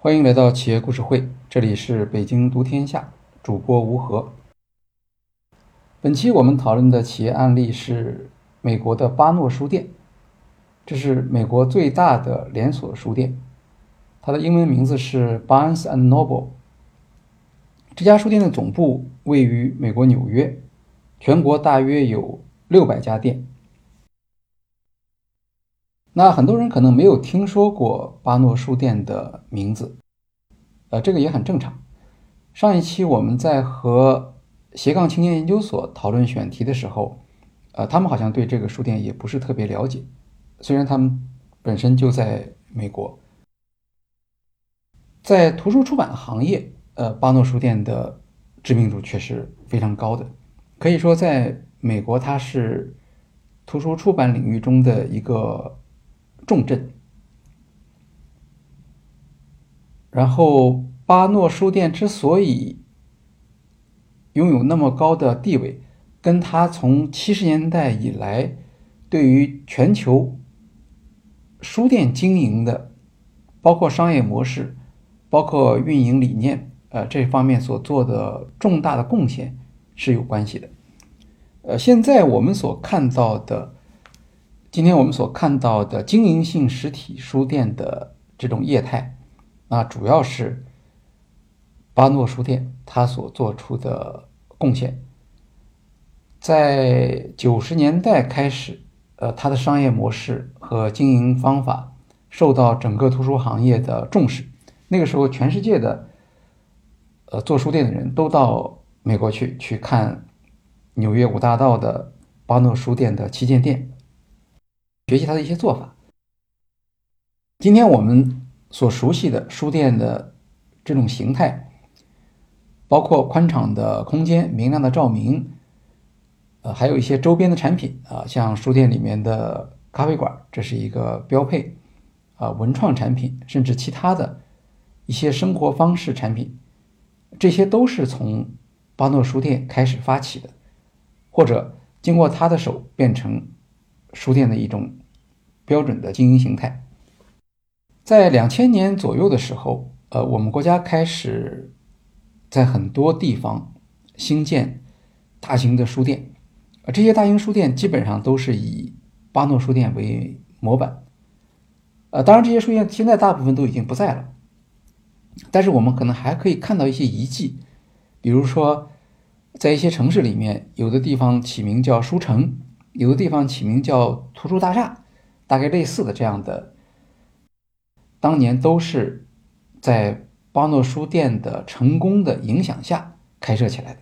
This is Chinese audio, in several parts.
欢迎来到企业故事会，这里是北京读天下，主播吴和。本期我们讨论的企业案例是美国的巴诺书店，这是美国最大的连锁书店，它的英文名字是 Barnes and Noble。这家书店的总部位于美国纽约，全国大约有六百家店。那很多人可能没有听说过巴诺书店的名字，呃，这个也很正常。上一期我们在和斜杠青年研究所讨论选题的时候，呃，他们好像对这个书店也不是特别了解，虽然他们本身就在美国，在图书出版行业，呃，巴诺书店的知名度确实非常高的，可以说在美国它是图书出版领域中的一个。重镇。然后，巴诺书店之所以拥有那么高的地位，跟他从七十年代以来对于全球书店经营的，包括商业模式、包括运营理念，呃，这方面所做的重大的贡献是有关系的。呃，现在我们所看到的。今天我们所看到的经营性实体书店的这种业态，那主要是巴诺书店它所做出的贡献。在九十年代开始，呃，它的商业模式和经营方法受到整个图书行业的重视。那个时候，全世界的呃做书店的人都到美国去去看纽约五大道的巴诺书店的旗舰店。学习他的一些做法。今天我们所熟悉的书店的这种形态，包括宽敞的空间、明亮的照明，呃，还有一些周边的产品啊，像书店里面的咖啡馆，这是一个标配啊，文创产品，甚至其他的一些生活方式产品，这些都是从巴诺书店开始发起的，或者经过他的手变成。书店的一种标准的经营形态，在两千年左右的时候，呃，我们国家开始在很多地方兴建大型的书店，呃，这些大型书店基本上都是以巴诺书店为模板，呃，当然这些书店现在大部分都已经不在了，但是我们可能还可以看到一些遗迹，比如说在一些城市里面，有的地方起名叫书城。有的地方起名叫图书大厦，大概类似的这样的，当年都是在巴诺书店的成功的影响下开设起来的。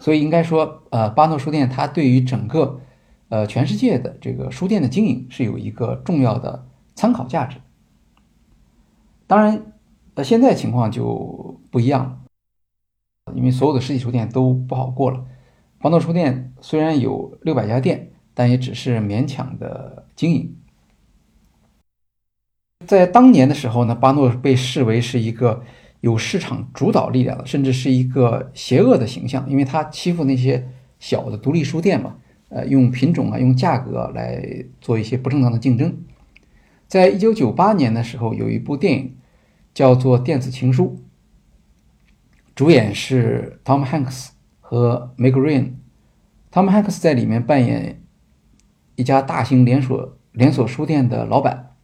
所以应该说，呃，巴诺书店它对于整个呃全世界的这个书店的经营是有一个重要的参考价值。当然，呃，现在情况就不一样了，因为所有的实体书店都不好过了。巴诺书店虽然有六百家店，但也只是勉强的经营。在当年的时候呢，巴诺被视为是一个有市场主导力量的，甚至是一个邪恶的形象，因为他欺负那些小的独立书店嘛，呃，用品种啊，用价格来做一些不正当的竞争。在一九九八年的时候，有一部电影叫做《电子情书》，主演是 Tom Hanks。和 Meg Ryan，Tom Hanks 在里面扮演一家大型连锁连锁书店的老板，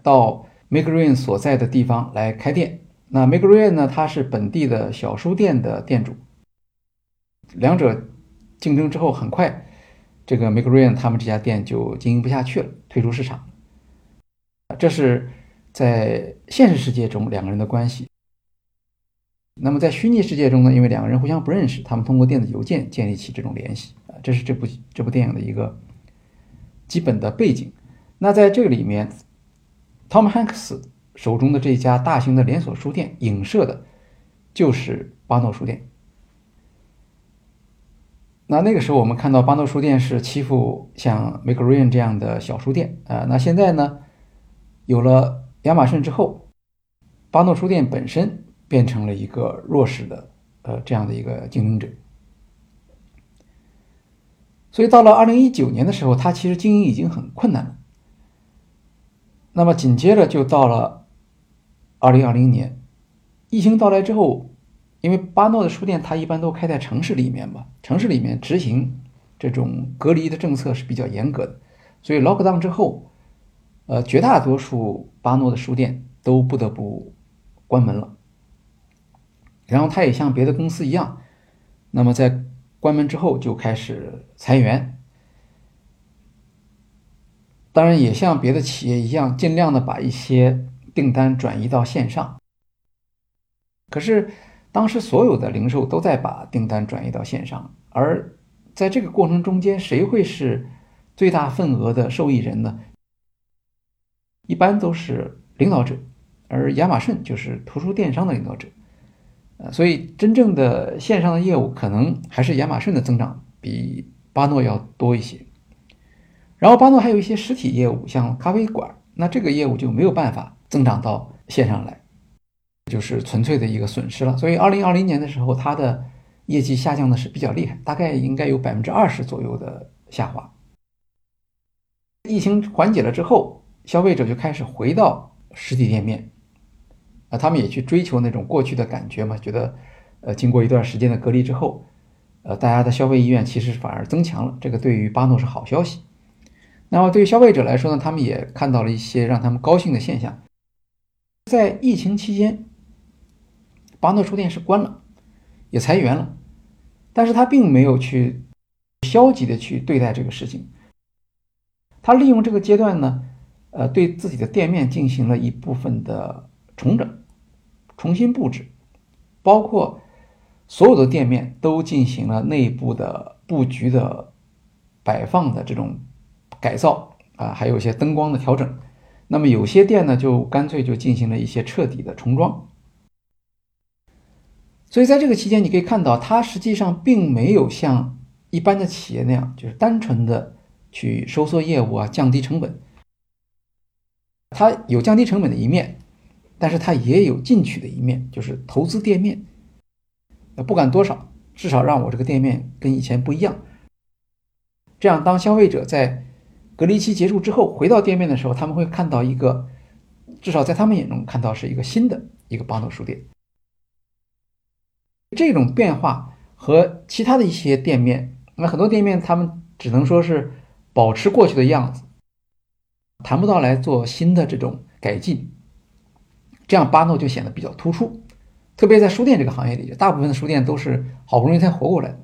到 Meg Ryan 所在的地方来开店。那 Meg Ryan 呢，他是本地的小书店的店主。两者竞争之后，很快这个 Meg Ryan 他们这家店就经营不下去了，退出市场。这是在现实世界中两个人的关系。那么在虚拟世界中呢？因为两个人互相不认识，他们通过电子邮件建立起这种联系啊，这是这部这部电影的一个基本的背景。那在这个里面，Tom Hanks 手中的这家大型的连锁书店影射的就是巴诺书店。那那个时候我们看到巴诺书店是欺负像 m c r a n 这样的小书店啊。那现在呢，有了亚马逊之后，巴诺书店本身。变成了一个弱势的，呃，这样的一个竞争者。所以到了二零一九年的时候，他其实经营已经很困难了。那么紧接着就到了二零二零年疫情到来之后，因为巴诺的书店它一般都开在城市里面嘛，城市里面执行这种隔离的政策是比较严格的，所以 lockdown 之后，呃，绝大多数巴诺的书店都不得不关门了。然后他也像别的公司一样，那么在关门之后就开始裁员。当然，也像别的企业一样，尽量的把一些订单转移到线上。可是，当时所有的零售都在把订单转移到线上，而在这个过程中间，谁会是最大份额的受益人呢？一般都是领导者，而亚马逊就是图书电商的领导者。呃，所以真正的线上的业务可能还是亚马逊的增长比巴诺要多一些。然后巴诺还有一些实体业务，像咖啡馆，那这个业务就没有办法增长到线上来，就是纯粹的一个损失了。所以二零二零年的时候，它的业绩下降的是比较厉害，大概应该有百分之二十左右的下滑。疫情缓解了之后，消费者就开始回到实体店面，啊，他们也去追求那种过去的感觉嘛，觉得，呃，经过一段时间的隔离之后，呃，大家的消费意愿其实反而增强了，这个对于巴诺是好消息。那么对于消费者来说呢，他们也看到了一些让他们高兴的现象。在疫情期间，巴诺书店是关了，也裁员了，但是他并没有去消极的去对待这个事情。他利用这个阶段呢，呃，对自己的店面进行了一部分的重整、重新布置，包括所有的店面都进行了内部的布局的摆放的这种。改造啊，还有一些灯光的调整。那么有些店呢，就干脆就进行了一些彻底的重装。所以在这个期间，你可以看到，它实际上并没有像一般的企业那样，就是单纯的去收缩业务啊，降低成本。它有降低成本的一面，但是它也有进取的一面，就是投资店面。那不管多少，至少让我这个店面跟以前不一样。这样，当消费者在隔离期结束之后，回到店面的时候，他们会看到一个，至少在他们眼中看到是一个新的一个巴诺书店。这种变化和其他的一些店面，那很多店面他们只能说是保持过去的样子，谈不到来做新的这种改进。这样巴诺就显得比较突出，特别在书店这个行业里，大部分的书店都是好不容易才活过来的。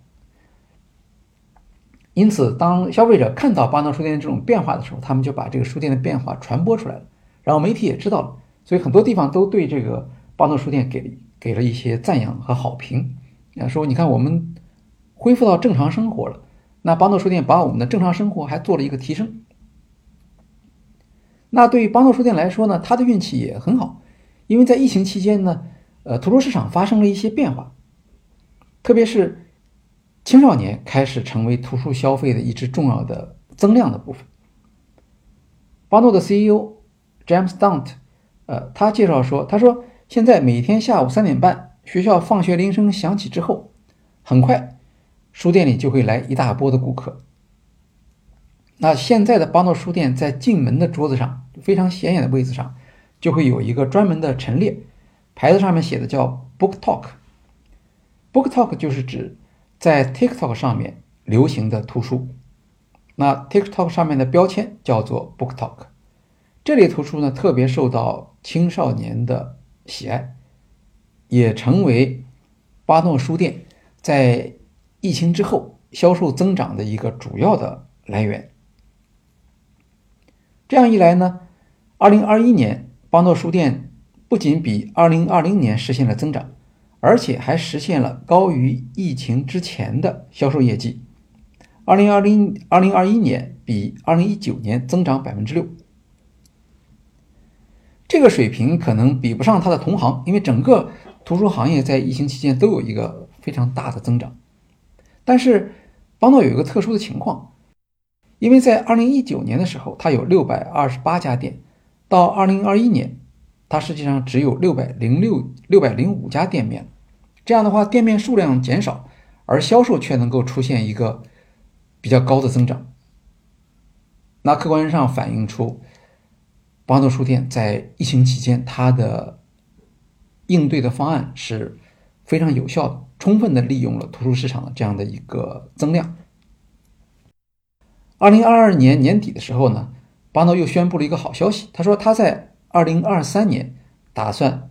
因此，当消费者看到巴诺书店这种变化的时候，他们就把这个书店的变化传播出来了，然后媒体也知道了，所以很多地方都对这个巴诺书店给给了一些赞扬和好评，啊，说你看我们恢复到正常生活了，那巴诺书店把我们的正常生活还做了一个提升。那对于巴诺书店来说呢，它的运气也很好，因为在疫情期间呢，呃，图书市场发生了一些变化，特别是。青少年开始成为图书消费的一支重要的增量的部分。巴诺的 CEO James Dunt，呃，他介绍说，他说现在每天下午三点半，学校放学铃声响起之后，很快书店里就会来一大波的顾客。那现在的巴诺书店在进门的桌子上，非常显眼的位置上，就会有一个专门的陈列，牌子上面写的叫 Book Talk。Book Talk 就是指。在 TikTok 上面流行的图书，那 TikTok 上面的标签叫做 Book Talk，这类图书呢特别受到青少年的喜爱，也成为巴诺书店在疫情之后销售增长的一个主要的来源。这样一来呢，二零二一年邦诺书店不仅比二零二零年实现了增长。而且还实现了高于疫情之前的销售业绩。二零二零二零二一年比二零一九年增长百分之六，这个水平可能比不上它的同行，因为整个图书行业在疫情期间都有一个非常大的增长。但是邦诺有一个特殊的情况，因为在二零一九年的时候，它有六百二十八家店，到二零二一年。它实际上只有六百零六六百零五家店面，这样的话，店面数量减少，而销售却能够出现一个比较高的增长。那客观上反映出巴诺书店在疫情期间它的应对的方案是非常有效的，充分的利用了图书市场的这样的一个增量。二零二二年年底的时候呢，巴诺又宣布了一个好消息，他说他在二零二三年打算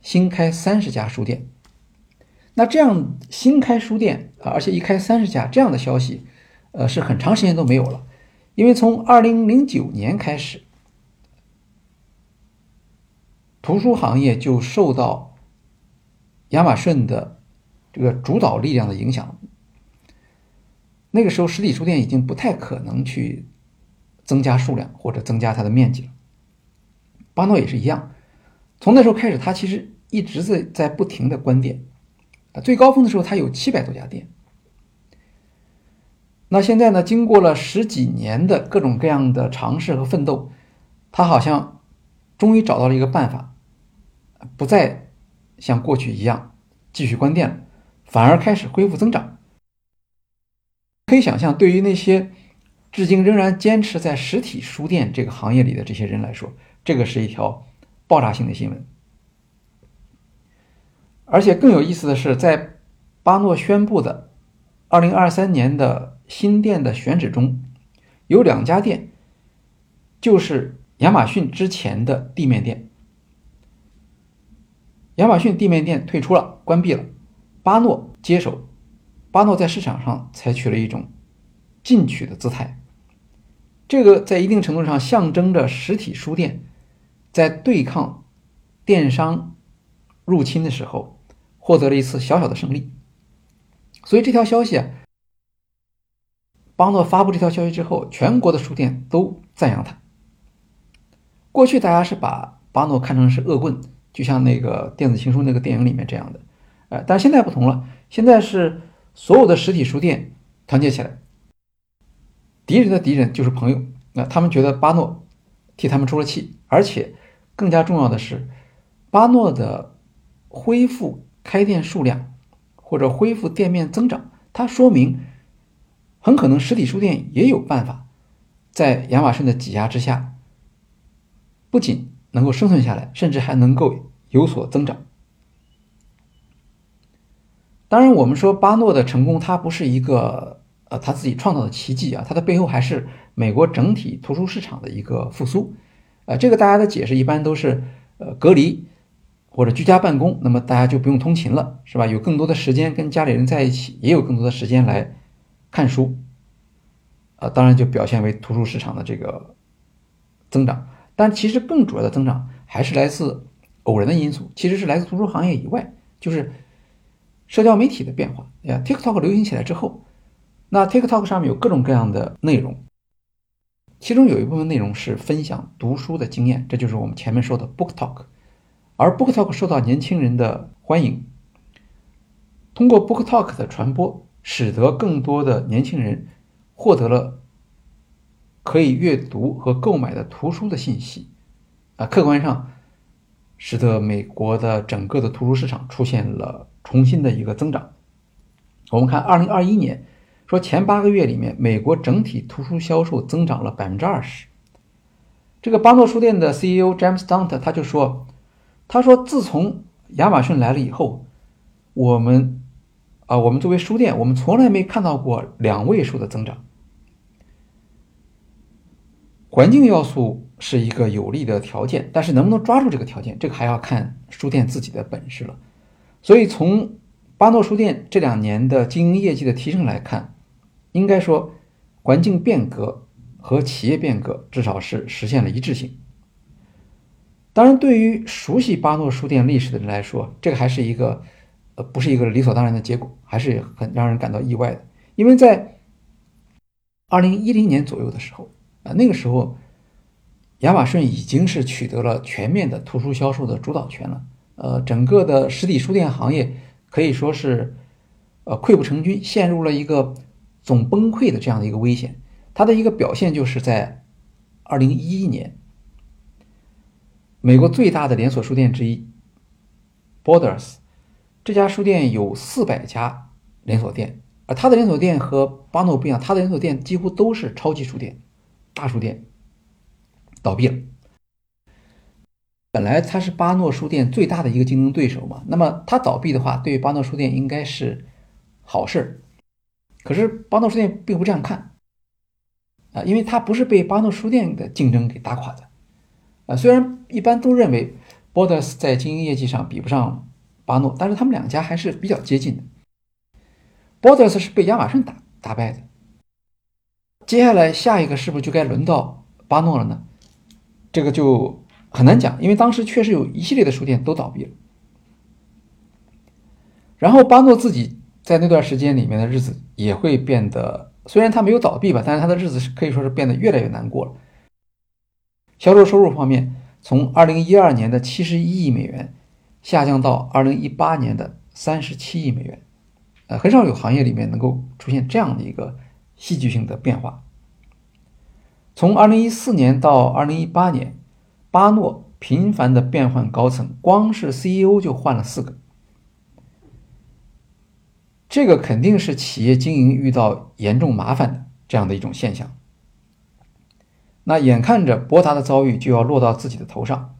新开三十家书店。那这样新开书店啊，而且一开三十家这样的消息，呃，是很长时间都没有了，因为从二零零九年开始。图书行业就受到亚马逊的这个主导力量的影响。那个时候，实体书店已经不太可能去增加数量或者增加它的面积了。巴诺也是一样，从那时候开始，他其实一直在在不停的关店。啊，最高峰的时候，他有七百多家店。那现在呢，经过了十几年的各种各样的尝试和奋斗，他好像终于找到了一个办法。不再像过去一样继续关店了，反而开始恢复增长。可以想象，对于那些至今仍然坚持在实体书店这个行业里的这些人来说，这个是一条爆炸性的新闻。而且更有意思的是，在巴诺宣布的2023年的新店的选址中，有两家店就是亚马逊之前的地面店。亚马逊地面店退出了，关闭了，巴诺接手。巴诺在市场上采取了一种进取的姿态，这个在一定程度上象征着实体书店在对抗电商入侵的时候获得了一次小小的胜利。所以这条消息啊，巴诺发布这条消息之后，全国的书店都赞扬他。过去大家是把巴诺看成是恶棍。就像那个电子情书那个电影里面这样的，呃，但现在不同了，现在是所有的实体书店团结起来，敌人的敌人就是朋友。那他们觉得巴诺替他们出了气，而且更加重要的是，巴诺的恢复开店数量或者恢复店面增长，它说明很可能实体书店也有办法在亚马逊的挤压之下，不仅。能够生存下来，甚至还能够有所增长。当然，我们说巴诺的成功，它不是一个呃他自己创造的奇迹啊，它的背后还是美国整体图书市场的一个复苏。呃，这个大家的解释一般都是呃隔离或者居家办公，那么大家就不用通勤了，是吧？有更多的时间跟家里人在一起，也有更多的时间来看书。呃，当然就表现为图书市场的这个增长。但其实更主要的增长还是来自偶然的因素，其实是来自图书行业以外，就是社交媒体的变化。呀，TikTok 流行起来之后，那 TikTok 上面有各种各样的内容，其中有一部分内容是分享读书的经验，这就是我们前面说的 Book Talk。而 Book Talk 受到年轻人的欢迎，通过 Book Talk 的传播，使得更多的年轻人获得了。可以阅读和购买的图书的信息，啊，客观上使得美国的整个的图书市场出现了重新的一个增长。我们看二零二一年，说前八个月里面，美国整体图书销售增长了百分之二十。这个巴诺书店的 CEO James Stunt 他就说，他说自从亚马逊来了以后，我们啊，我们作为书店，我们从来没看到过两位数的增长。环境要素是一个有利的条件，但是能不能抓住这个条件，这个还要看书店自己的本事了。所以从巴诺书店这两年的经营业绩的提升来看，应该说环境变革和企业变革至少是实现了一致性。当然，对于熟悉巴诺书店历史的人来说，这个还是一个呃不是一个理所当然的结果，还是很让人感到意外的。因为在二零一零年左右的时候。啊，那个时候，亚马逊已经是取得了全面的图书销售的主导权了。呃，整个的实体书店行业可以说是，呃，溃不成军，陷入了一个总崩溃的这样的一个危险。它的一个表现就是在二零一一年，美国最大的连锁书店之一 Borders 这家书店有四百家连锁店，而它的连锁店和巴诺不一样，它的连锁店几乎都是超级书店。大书店倒闭了。本来它是巴诺书店最大的一个竞争对手嘛，那么它倒闭的话，对于巴诺书店应该是好事。可是巴诺书店并不这样看，啊，因为它不是被巴诺书店的竞争给打垮的，啊，虽然一般都认为 Borders 在经营业绩上比不上巴诺，但是他们两家还是比较接近的。Borders 是被亚马逊打打败的，接下来下一个是不是就该轮到巴诺了呢？这个就很难讲，因为当时确实有一系列的书店都倒闭了，然后巴诺自己。在那段时间里面的日子也会变得，虽然他没有倒闭吧，但是他的日子是可以说是变得越来越难过了。销售收入方面，从二零一二年的七十一亿美元下降到二零一八年的三十七亿美元，呃，很少有行业里面能够出现这样的一个戏剧性的变化。从二零一四年到二零一八年，巴诺频繁的变换高层，光是 CEO 就换了四个。这个肯定是企业经营遇到严重麻烦的这样的一种现象。那眼看着博达的遭遇就要落到自己的头上，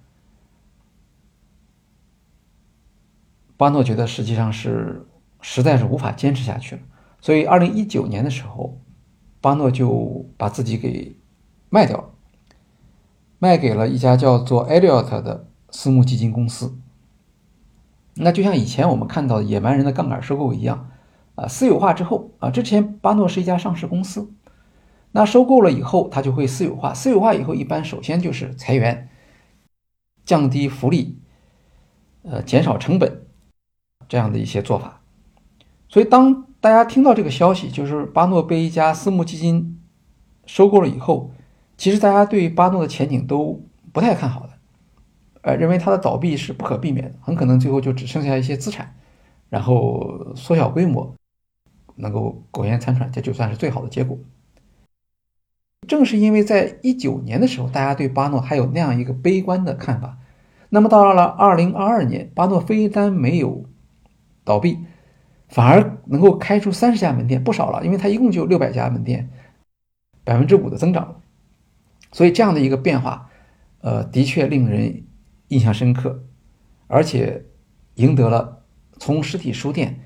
巴诺觉得实际上是实在是无法坚持下去了。所以，二零一九年的时候，巴诺就把自己给卖掉了，卖给了一家叫做 Elliott 的私募基金公司。那就像以前我们看到的野蛮人的杠杆收购一样。啊，私有化之后啊，之前巴诺是一家上市公司，那收购了以后，它就会私有化。私有化以后，一般首先就是裁员、降低福利、呃，减少成本这样的一些做法。所以，当大家听到这个消息，就是巴诺被一家私募基金收购了以后，其实大家对巴诺的前景都不太看好的，呃，认为它的倒闭是不可避免的，很可能最后就只剩下一些资产，然后缩小规模。能够苟延残喘，这就算是最好的结果。正是因为在一九年的时候，大家对巴诺还有那样一个悲观的看法，那么到了二零二二年，巴诺非但没有倒闭，反而能够开出三十家门店，不少了，因为它一共就六百家门店，百分之五的增长。所以这样的一个变化，呃，的确令人印象深刻，而且赢得了从实体书店。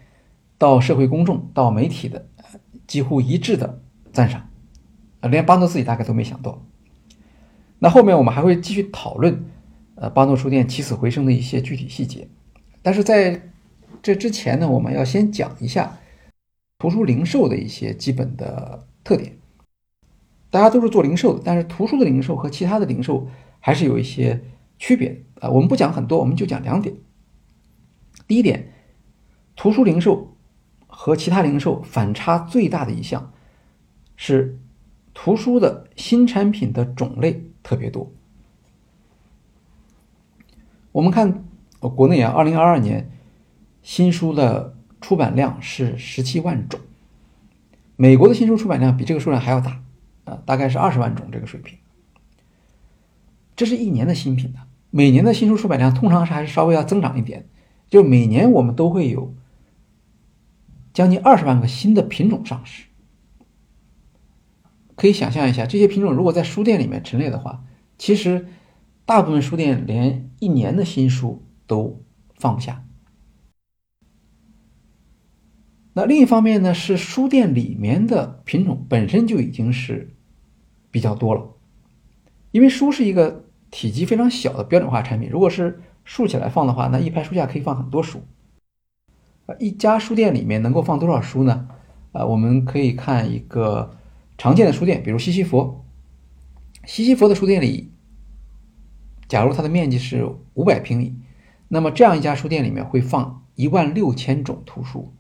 到社会公众、到媒体的几乎一致的赞赏，啊，连巴诺自己大概都没想到。那后面我们还会继续讨论，呃，巴诺书店起死回生的一些具体细节。但是在这之前呢，我们要先讲一下图书零售的一些基本的特点。大家都是做零售的，但是图书的零售和其他的零售还是有一些区别啊。我们不讲很多，我们就讲两点。第一点，图书零售。和其他零售反差最大的一项是，图书的新产品的种类特别多。我们看，国内啊，二零二二年新书的出版量是十七万种，美国的新书出版量比这个数量还要大，啊，大概是二十万种这个水平。这是一年的新品的，每年的新书出版量通常是还是稍微要增长一点，就每年我们都会有。将近二十万个新的品种上市，可以想象一下，这些品种如果在书店里面陈列的话，其实大部分书店连一年的新书都放不下。那另一方面呢，是书店里面的品种本身就已经是比较多了，因为书是一个体积非常小的标准化产品，如果是竖起来放的话，那一排书架可以放很多书。一家书店里面能够放多少书呢？啊，我们可以看一个常见的书店，比如西西弗。西西弗的书店里，假如它的面积是五百平米，那么这样一家书店里面会放一万六千种图书。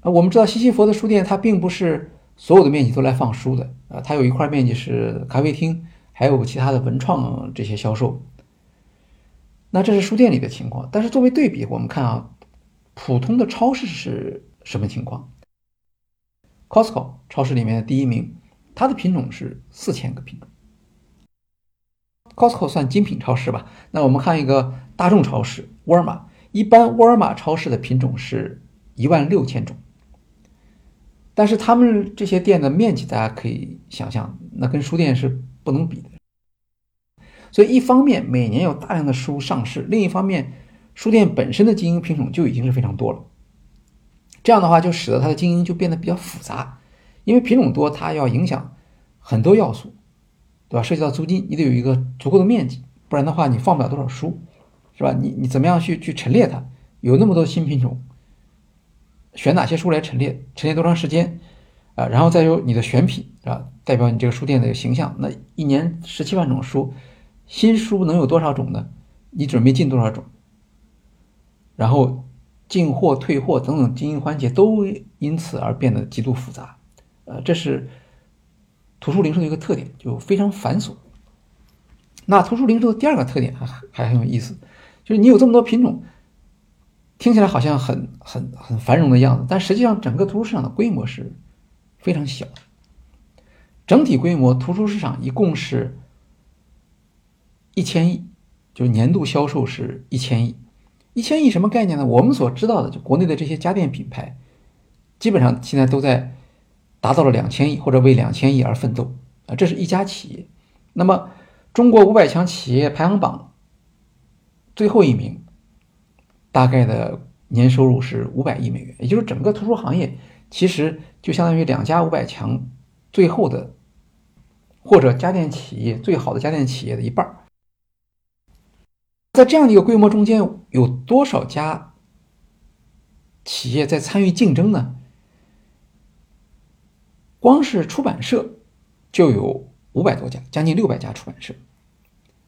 啊，我们知道西西弗的书店它并不是所有的面积都来放书的，啊，它有一块面积是咖啡厅，还有其他的文创这些销售。那这是书店里的情况，但是作为对比，我们看啊。普通的超市是什么情况？Costco 超市里面的第一名，它的品种是四千个品种。Costco 算精品超市吧？那我们看一个大众超市，沃尔玛。一般沃尔玛超市的品种是一万六千种，但是他们这些店的面积，大家可以想象，那跟书店是不能比的。所以一方面每年有大量的书上市，另一方面书店本身的经营品种就已经是非常多了。这样的话就使得它的经营就变得比较复杂，因为品种多，它要影响很多要素，对吧？涉及到租金，你得有一个足够的面积，不然的话你放不了多少书，是吧？你你怎么样去去陈列它？有那么多新品种，选哪些书来陈列？陈列多长时间？啊，然后再有你的选品，是吧？代表你这个书店的形象。那一年十七万种书，新书能有多少种呢？你准备进多少种？然后进货、退货等等经营环节都因此而变得极度复杂。呃，这是图书零售的一个特点，就非常繁琐。那图书零售的第二个特点还还很有意思，就是你有这么多品种，听起来好像很很很繁荣的样子，但实际上整个图书市场的规模是。非常小，整体规模图书市场一共是一千亿，就是年度销售是一千亿。一千亿什么概念呢？我们所知道的，就国内的这些家电品牌，基本上现在都在达到了两千亿或者为两千亿而奋斗啊。这是一家企业。那么，中国五百强企业排行榜最后一名，大概的年收入是五百亿美元，也就是整个图书行业。其实就相当于两家五百强最后的，或者家电企业最好的家电企业的一半在这样的一个规模中间，有多少家企业在参与竞争呢？光是出版社就有五百多家，将近六百家出版社。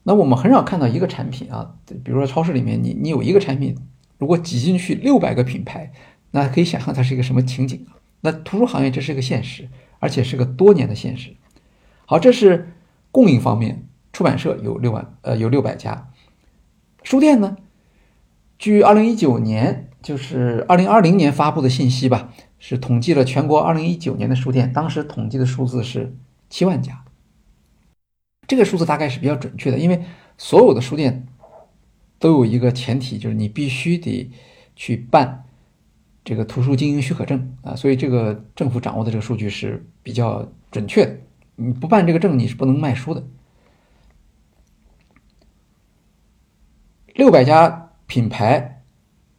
那我们很少看到一个产品啊，比如说超市里面，你你有一个产品，如果挤进去六百个品牌，那可以想象它是一个什么情景啊？那图书行业这是一个现实，而且是个多年的现实。好，这是供应方面，出版社有六万，呃，有六百家。书店呢？据二零一九年，就是二零二零年发布的信息吧，是统计了全国二零一九年的书店，当时统计的数字是七万家。这个数字大概是比较准确的，因为所有的书店都有一个前提，就是你必须得去办。这个图书经营许可证啊，所以这个政府掌握的这个数据是比较准确的。你不办这个证，你是不能卖书的。六百家品牌，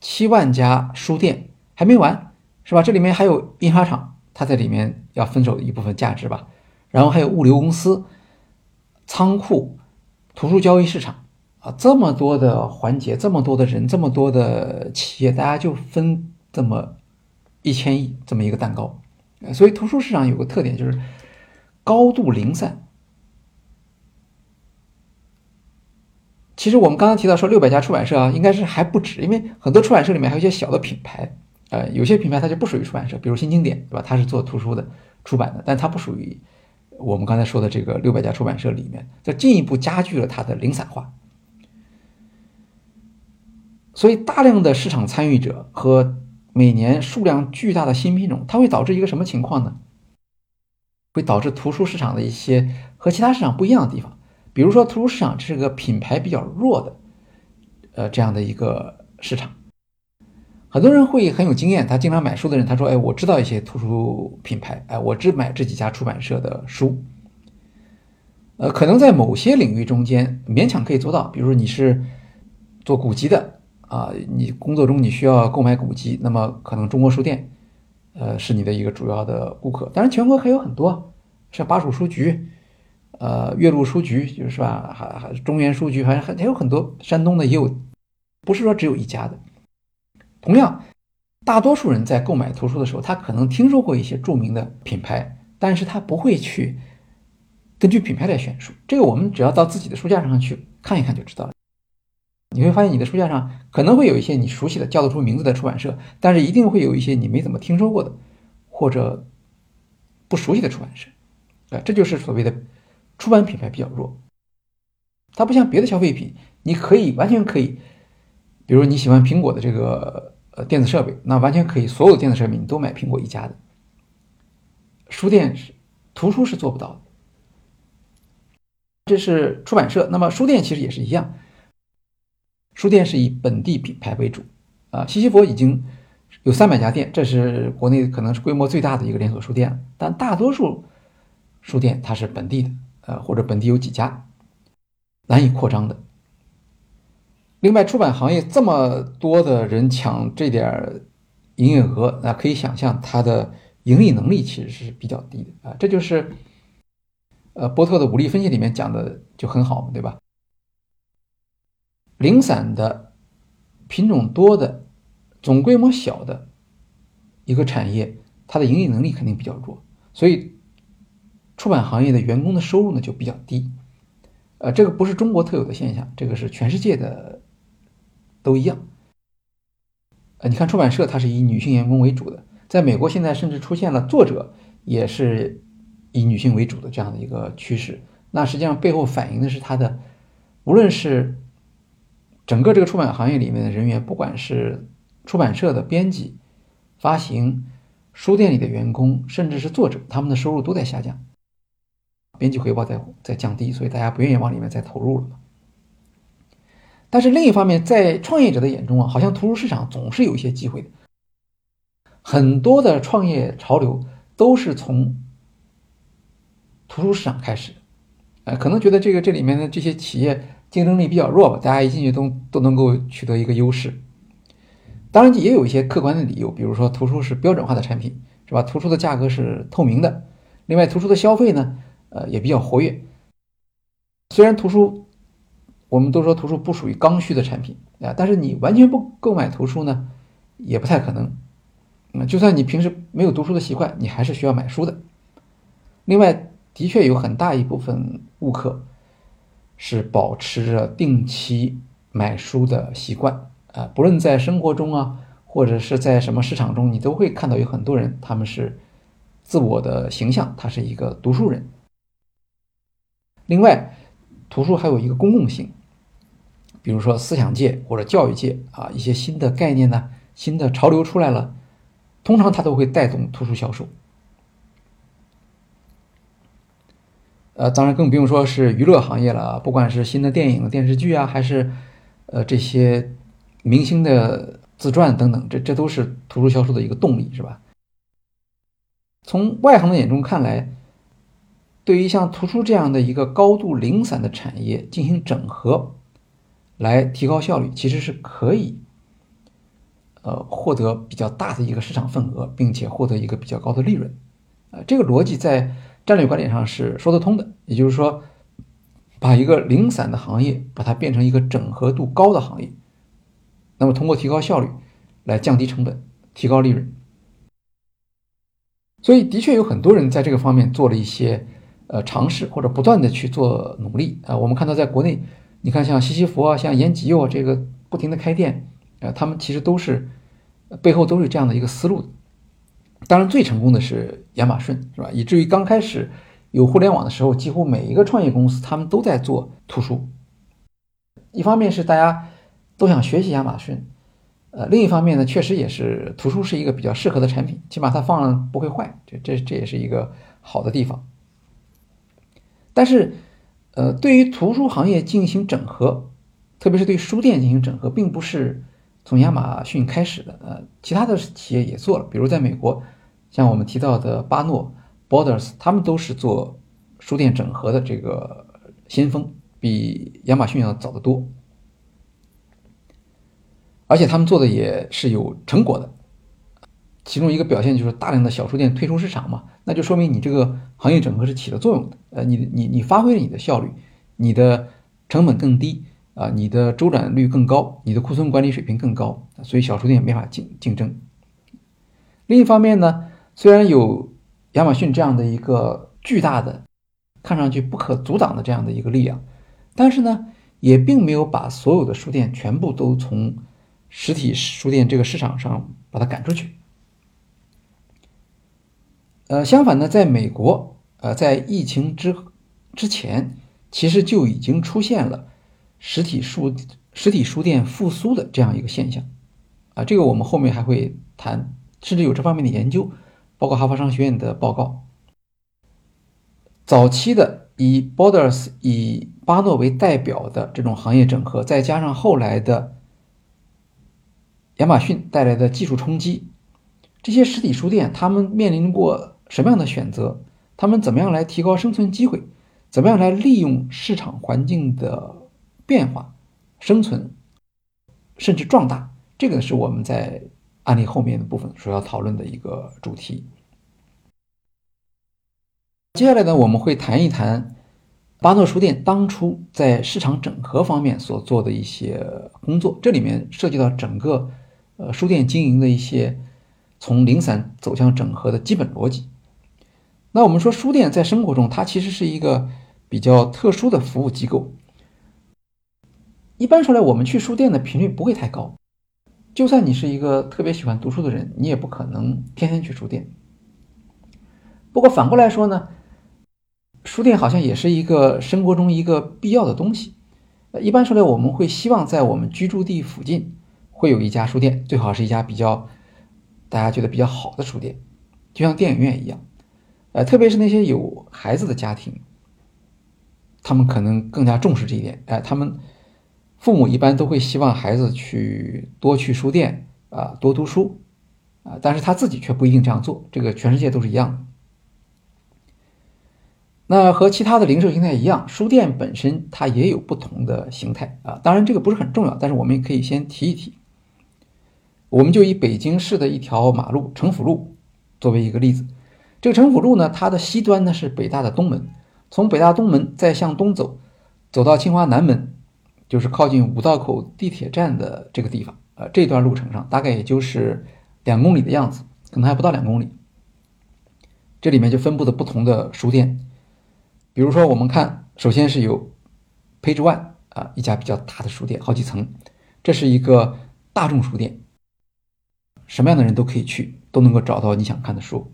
七万家书店还没完，是吧？这里面还有印刷厂，它在里面要分走一部分价值吧。然后还有物流公司、仓库、图书交易市场啊，这么多的环节，这么多的人，这么多的企业，大家就分。这么一千亿这么一个蛋糕，所以图书市场有个特点就是高度零散。其实我们刚刚提到说六百家出版社啊，应该是还不止，因为很多出版社里面还有一些小的品牌，呃，有些品牌它就不属于出版社，比如新经典，对吧？它是做图书的出版的，但它不属于我们刚才说的这个六百家出版社里面，这进一步加剧了它的零散化。所以大量的市场参与者和每年数量巨大的新品种，它会导致一个什么情况呢？会导致图书市场的一些和其他市场不一样的地方。比如说，图书市场这是个品牌比较弱的，呃，这样的一个市场。很多人会很有经验，他经常买书的人，他说：“哎，我知道一些图书品牌，哎，我只买这几家出版社的书。”呃，可能在某些领域中间勉强可以做到，比如说你是做古籍的。啊，你工作中你需要购买古籍，那么可能中国书店，呃，是你的一个主要的顾客。当然，全国还有很多，像巴蜀书局，呃，岳麓书局，就是吧，还还中原书局，还还还有很多，山东的也有，不是说只有一家的。同样，大多数人在购买图书的时候，他可能听说过一些著名的品牌，但是他不会去根据品牌来选书。这个我们只要到自己的书架上去看一看就知道了。你会发现，你的书架上可能会有一些你熟悉的、叫得出名字的出版社，但是一定会有一些你没怎么听说过的，或者不熟悉的出版社。啊，这就是所谓的出版品牌比较弱。它不像别的消费品，你可以完全可以，比如你喜欢苹果的这个呃电子设备，那完全可以所有电子设备你都买苹果一家的。书店是图书是做不到的。这是出版社，那么书店其实也是一样。书店是以本地品牌为主，啊，西西弗已经有三百家店，这是国内可能是规模最大的一个连锁书店。但大多数书店它是本地的，呃，或者本地有几家。难以扩张的。另外，出版行业这么多的人抢这点营业额，那可以想象它的盈利能力其实是比较低的啊。这就是，呃，波特的武力分析里面讲的就很好嘛，对吧？零散的、品种多的、总规模小的一个产业，它的盈利能力肯定比较弱，所以出版行业的员工的收入呢就比较低。呃，这个不是中国特有的现象，这个是全世界的。都一样，呃，你看出版社它是以女性员工为主的，在美国现在甚至出现了作者也是以女性为主的这样的一个趋势。那实际上背后反映的是它的，无论是整个这个出版行业里面的人员，不管是出版社的编辑、发行、书店里的员工，甚至是作者，他们的收入都在下降，边际回报在在降低，所以大家不愿意往里面再投入了。但是另一方面，在创业者的眼中啊，好像图书市场总是有一些机会的。很多的创业潮流都是从图书市场开始的，呃，可能觉得这个这里面的这些企业竞争力比较弱吧，大家一进去都都能够取得一个优势。当然也有一些客观的理由，比如说图书是标准化的产品，是吧？图书的价格是透明的，另外图书的消费呢，呃，也比较活跃。虽然图书。我们都说图书不属于刚需的产品啊，但是你完全不购买图书呢，也不太可能。嗯，就算你平时没有读书的习惯，你还是需要买书的。另外，的确有很大一部分顾客是保持着定期买书的习惯啊，不论在生活中啊，或者是在什么市场中，你都会看到有很多人，他们是自我的形象，他是一个读书人。另外，图书还有一个公共性。比如说思想界或者教育界啊，一些新的概念呢，新的潮流出来了，通常它都会带动图书销售。呃，当然更不用说是娱乐行业了，不管是新的电影、电视剧啊，还是呃这些明星的自传等等，这这都是图书销售的一个动力，是吧？从外行的眼中看来，对于像图书这样的一个高度零散的产业进行整合。来提高效率，其实是可以，呃，获得比较大的一个市场份额，并且获得一个比较高的利润，呃，这个逻辑在战略观点上是说得通的。也就是说，把一个零散的行业，把它变成一个整合度高的行业，那么通过提高效率来降低成本，提高利润。所以，的确有很多人在这个方面做了一些呃尝试，或者不断的去做努力啊。我们看到，在国内。你看，像西西弗啊，像延吉佑啊，这个不停的开店，呃，他们其实都是背后都是这样的一个思路。当然，最成功的是亚马逊，是吧？以至于刚开始有互联网的时候，几乎每一个创业公司他们都在做图书。一方面是大家都想学习亚马逊，呃，另一方面呢，确实也是图书是一个比较适合的产品，起码它放了不会坏，这这这也是一个好的地方。但是。呃，对于图书行业进行整合，特别是对书店进行整合，并不是从亚马逊开始的。呃，其他的企业也做了，比如在美国，像我们提到的巴诺 （Borders），他们都是做书店整合的这个先锋，比亚马逊要早得多。而且他们做的也是有成果的。其中一个表现就是大量的小书店退出市场嘛，那就说明你这个行业整合是起了作用的。呃，你你你发挥了你的效率，你的成本更低啊，你的周转率更高，你的库存管理水平更高，所以小书店没法竞竞争。另一方面呢，虽然有亚马逊这样的一个巨大的、看上去不可阻挡的这样的一个力量，但是呢，也并没有把所有的书店全部都从实体书店这个市场上把它赶出去。呃，相反呢，在美国，呃，在疫情之之前，其实就已经出现了实体书实体书店复苏的这样一个现象，啊，这个我们后面还会谈，甚至有这方面的研究，包括哈佛商学院的报告。早期的以 Borders 以巴诺为代表的这种行业整合，再加上后来的亚马逊带来的技术冲击，这些实体书店他们面临过。什么样的选择？他们怎么样来提高生存机会？怎么样来利用市场环境的变化、生存，甚至壮大。这个是我们在案例后面的部分所要讨论的一个主题。接下来呢，我们会谈一谈巴诺书店当初在市场整合方面所做的一些工作，这里面涉及到整个呃书店经营的一些从零散走向整合的基本逻辑。那我们说书店在生活中，它其实是一个比较特殊的服务机构。一般说来，我们去书店的频率不会太高，就算你是一个特别喜欢读书的人，你也不可能天天去书店。不过反过来说呢？书店好像也是一个生活中一个必要的东西。一般说来，我们会希望在我们居住地附近会有一家书店，最好是一家比较大家觉得比较好的书店，就像电影院一样。呃，特别是那些有孩子的家庭，他们可能更加重视这一点。哎，他们父母一般都会希望孩子去多去书店啊，多读书啊，但是他自己却不一定这样做。这个全世界都是一样的。那和其他的零售形态一样，书店本身它也有不同的形态啊。当然这个不是很重要，但是我们也可以先提一提。我们就以北京市的一条马路城府路作为一个例子。这个城府路呢，它的西端呢是北大的东门，从北大东门再向东走，走到清华南门，就是靠近五道口地铁站的这个地方。呃，这段路程上大概也就是两公里的样子，可能还不到两公里。这里面就分布的不同的书店。比如说，我们看，首先是有 Page One 啊，一家比较大的书店，好几层，这是一个大众书店，什么样的人都可以去，都能够找到你想看的书。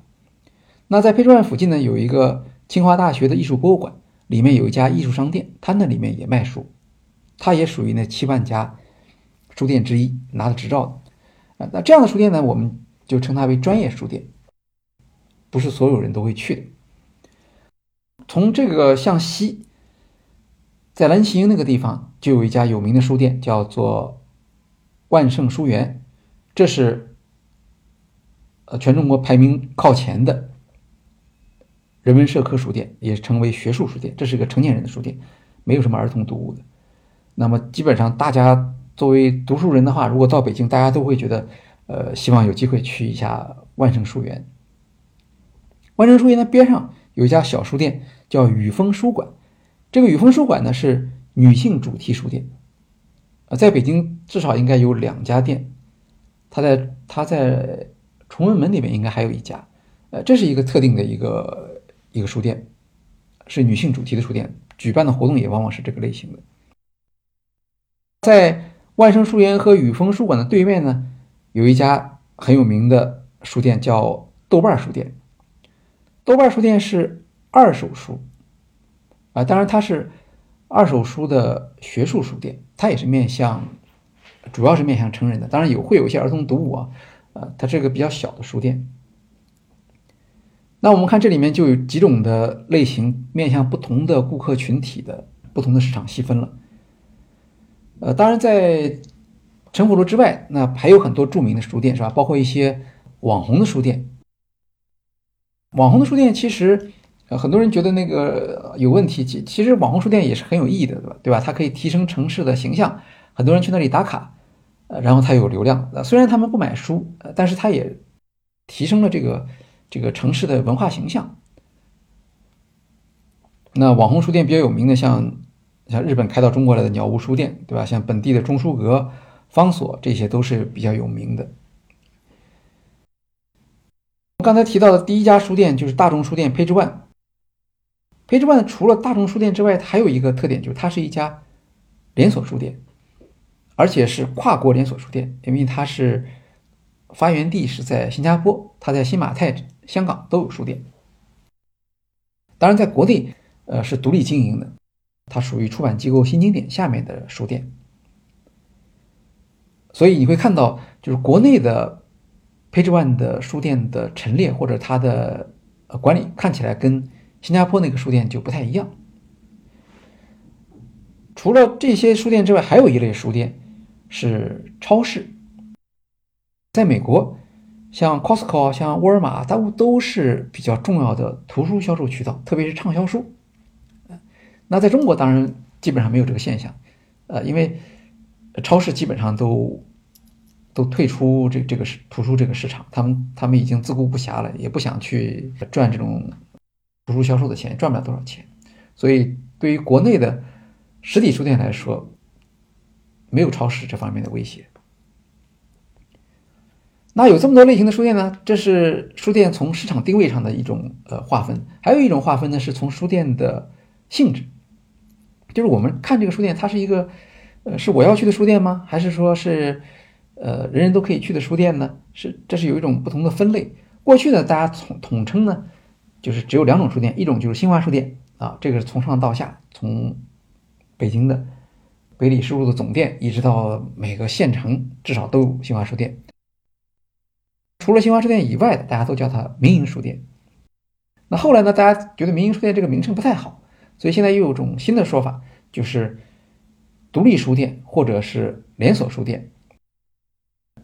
那在 Page One 附近呢，有一个清华大学的艺术博物馆，里面有一家艺术商店，它那里面也卖书，它也属于那七万家书店之一，拿了执照的。啊，那这样的书店呢，我们就称它为专业书店，不是所有人都会去的。从这个向西，在蓝旗营那个地方就有一家有名的书店，叫做万盛书园，这是呃全中国排名靠前的人文社科书店，也称为学术书店。这是一个成年人的书店，没有什么儿童读物的。那么基本上大家作为读书人的话，如果到北京，大家都会觉得呃希望有机会去一下万盛书园。万盛书园的边上。有一家小书店叫雨峰书馆，这个雨峰书馆呢是女性主题书店，呃，在北京至少应该有两家店，它在它在崇文门那边应该还有一家，呃，这是一个特定的一个一个书店，是女性主题的书店，举办的活动也往往是这个类型的。在万盛书园和雨峰书馆的对面呢，有一家很有名的书店叫豆瓣书店。豆瓣书店是二手书啊，当然它是二手书的学术书店，它也是面向，主要是面向成人的，当然有会有一些儿童读物啊，呃，它是个比较小的书店。那我们看这里面就有几种的类型，面向不同的顾客群体的不同的市场细分了。呃，当然在陈府路之外，那还有很多著名的书店是吧？包括一些网红的书店。网红的书店其实，呃，很多人觉得那个有问题。其其实网红书店也是很有意义的，对吧？对吧？它可以提升城市的形象，很多人去那里打卡，呃，然后它有流量。虽然他们不买书，呃，但是它也提升了这个这个城市的文化形象。那网红书店比较有名的，像像日本开到中国来的鸟屋书店，对吧？像本地的中书阁、方所，这些都是比较有名的。刚才提到的第一家书店就是大众书店 Page One。Page One 除了大众书店之外，它还有一个特点，就是它是一家连锁书店，而且是跨国连锁书店，因为它是发源地是在新加坡，它在新马泰、香港都有书店。当然，在国内，呃，是独立经营的，它属于出版机构新经典下面的书店。所以你会看到，就是国内的。Page One 的书店的陈列或者它的管理看起来跟新加坡那个书店就不太一样。除了这些书店之外，还有一类书店是超市。在美国，像 Costco、像沃尔玛，它都是比较重要的图书销售渠道，特别是畅销书。那在中国当然基本上没有这个现象，呃，因为超市基本上都都退出这这个市图书这个市场，他们他们已经自顾不暇了，也不想去赚这种图书销售的钱，赚不了多少钱。所以对于国内的实体书店来说，没有超市这方面的威胁。那有这么多类型的书店呢？这是书店从市场定位上的一种呃划分，还有一种划分呢，是从书店的性质，就是我们看这个书店，它是一个呃是我要去的书店吗？还是说是呃人人都可以去的书店呢？是这是有一种不同的分类。过去呢，大家统统称呢，就是只有两种书店，一种就是新华书店啊，这个是从上到下，从北京的北礼士路的总店，一直到每个县城至少都有新华书店。除了新华书店以外的，大家都叫它民营书店。那后来呢，大家觉得民营书店这个名称不太好，所以现在又有种新的说法，就是独立书店或者是连锁书店。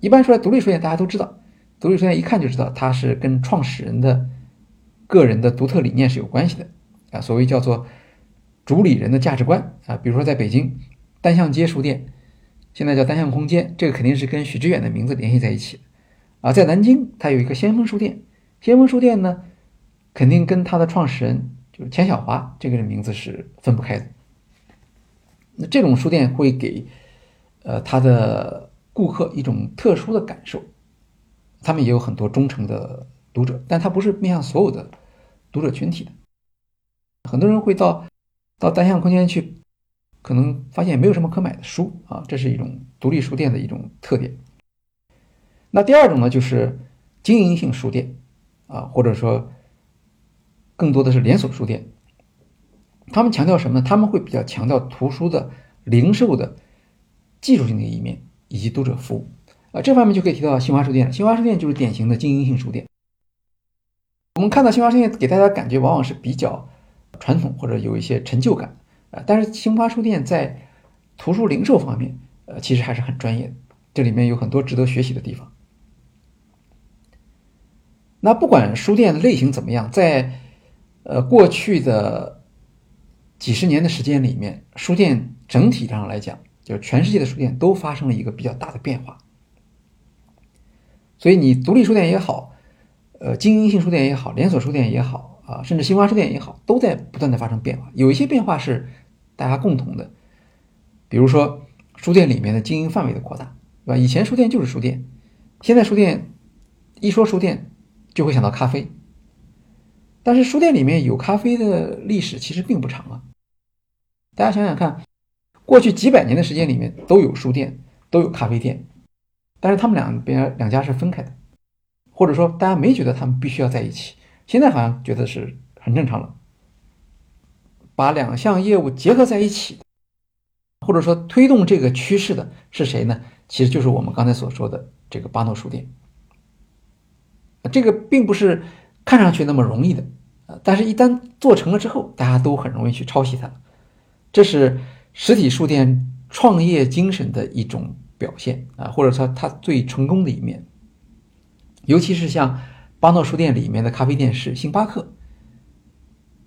一般说来，独立书店大家都知道，独立书店一看就知道它是跟创始人的个人的独特理念是有关系的啊。所谓叫做主理人的价值观啊，比如说在北京单向街书店，现在叫单向空间，这个肯定是跟许知远的名字联系在一起。啊，在南京，它有一个先锋书店。先锋书店呢，肯定跟它的创始人就是钱小华这个人名字是分不开的。那这种书店会给呃他的顾客一种特殊的感受，他们也有很多忠诚的读者，但它不是面向所有的读者群体的。很多人会到到单向空间去，可能发现没有什么可买的书啊，这是一种独立书店的一种特点。那第二种呢，就是经营性书店，啊，或者说更多的是连锁书店。他们强调什么呢？他们会比较强调图书的零售的技术性的一面以及读者服务。啊，这方面就可以提到新华书店。新华书店就是典型的经营性书店。我们看到新华书店给大家感觉往往是比较传统或者有一些陈旧感，啊，但是新华书店在图书零售方面，呃，其实还是很专业的。这里面有很多值得学习的地方。那不管书店的类型怎么样，在呃过去的几十年的时间里面，书店整体上来讲，就是全世界的书店都发生了一个比较大的变化。所以你独立书店也好，呃经营性书店也好，连锁书店也好啊，甚至新华书店也好，都在不断的发生变化。有一些变化是大家共同的，比如说书店里面的经营范围的扩大，对吧？以前书店就是书店，现在书店一说书店。就会想到咖啡，但是书店里面有咖啡的历史其实并不长啊。大家想想看，过去几百年的时间里面都有书店，都有咖啡店，但是他们两边两家是分开的，或者说大家没觉得他们必须要在一起。现在好像觉得是很正常了。把两项业务结合在一起，或者说推动这个趋势的是谁呢？其实就是我们刚才所说的这个巴诺书店。这个并不是看上去那么容易的啊，但是一旦做成了之后，大家都很容易去抄袭它。这是实体书店创业精神的一种表现啊，或者说它最成功的一面。尤其是像巴诺书店里面的咖啡店是星巴克，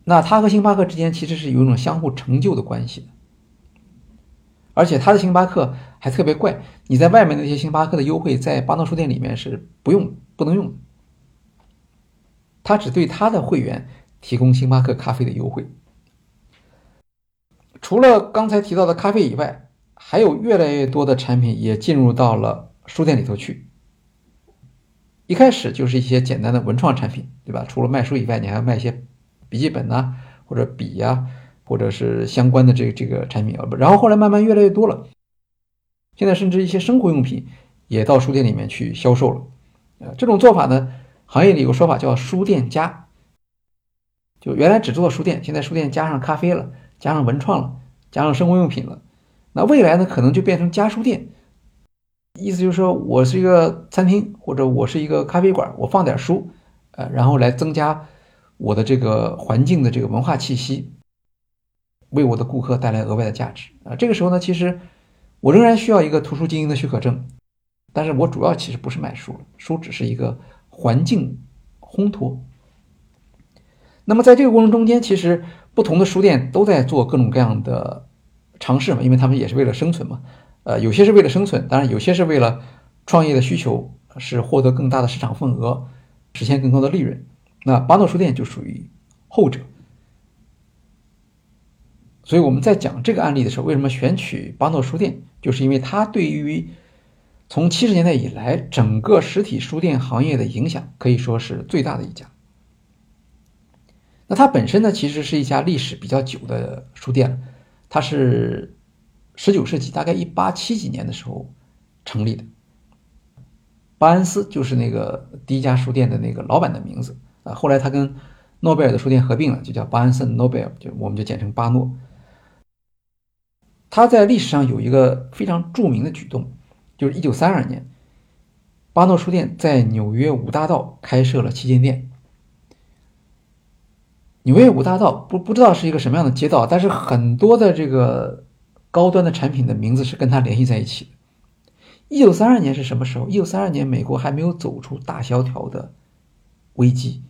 那它和星巴克之间其实是有一种相互成就的关系的。而且它的星巴克还特别怪，你在外面那些星巴克的优惠，在巴诺书店里面是不用不能用。他只对他的会员提供星巴克咖啡的优惠。除了刚才提到的咖啡以外，还有越来越多的产品也进入到了书店里头去。一开始就是一些简单的文创产品，对吧？除了卖书以外，你还要卖一些笔记本呐，或者笔呀，或者是相关的这个这个产品。然后后来慢慢越来越多了，现在甚至一些生活用品也到书店里面去销售了。呃，这种做法呢？行业里有个说法叫“书店加”，就原来只做书店，现在书店加上咖啡了，加上文创了，加上生活用品了。那未来呢，可能就变成家书店。意思就是说我是一个餐厅，或者我是一个咖啡馆，我放点书，呃，然后来增加我的这个环境的这个文化气息，为我的顾客带来额外的价值啊。这个时候呢，其实我仍然需要一个图书经营的许可证，但是我主要其实不是卖书，书只是一个。环境烘托。那么在这个过程中间，其实不同的书店都在做各种各样的尝试嘛，因为他们也是为了生存嘛。呃，有些是为了生存，当然有些是为了创业的需求，是获得更大的市场份额，实现更高的利润。那巴诺书店就属于后者。所以我们在讲这个案例的时候，为什么选取巴诺书店？就是因为它对于从七十年代以来整个实体书店行业的影响可以说是最大的一家。那它本身呢，其实是一家历史比较久的书店，它是十九世纪大概一八七几年的时候成立的。巴恩斯就是那个第一家书店的那个老板的名字啊，后来他跟诺贝尔的书店合并了，就叫巴恩森诺贝尔，就我们就简称巴诺。他在历史上有一个非常著名的举动，就是一九三二年，巴诺书店在纽约五大道开设了旗舰店。纽约五大道不不知道是一个什么样的街道，但是很多的这个高端的产品的名字是跟它联系在一起的。一九三二年是什么时候？一九三二年，美国还没有走出大萧条的危机，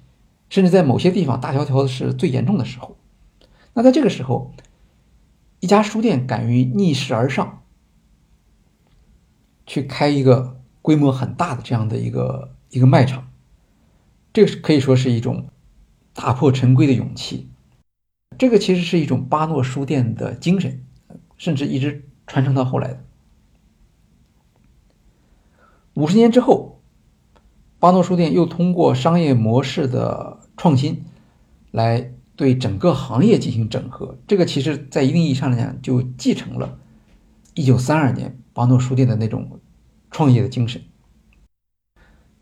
甚至在某些地方大萧条是最严重的时候。那在这个时候，一家书店敢于逆势而上，去开一个规模很大的这样的一个一个卖场，这个是可以说是一种打破陈规的勇气。这个其实是一种巴诺书店的精神，甚至一直传承到后来的。五十年之后，巴诺书店又通过商业模式的创新，来。对整个行业进行整合，这个其实在一定意义上来讲，就继承了1932年巴诺书店的那种创业的精神。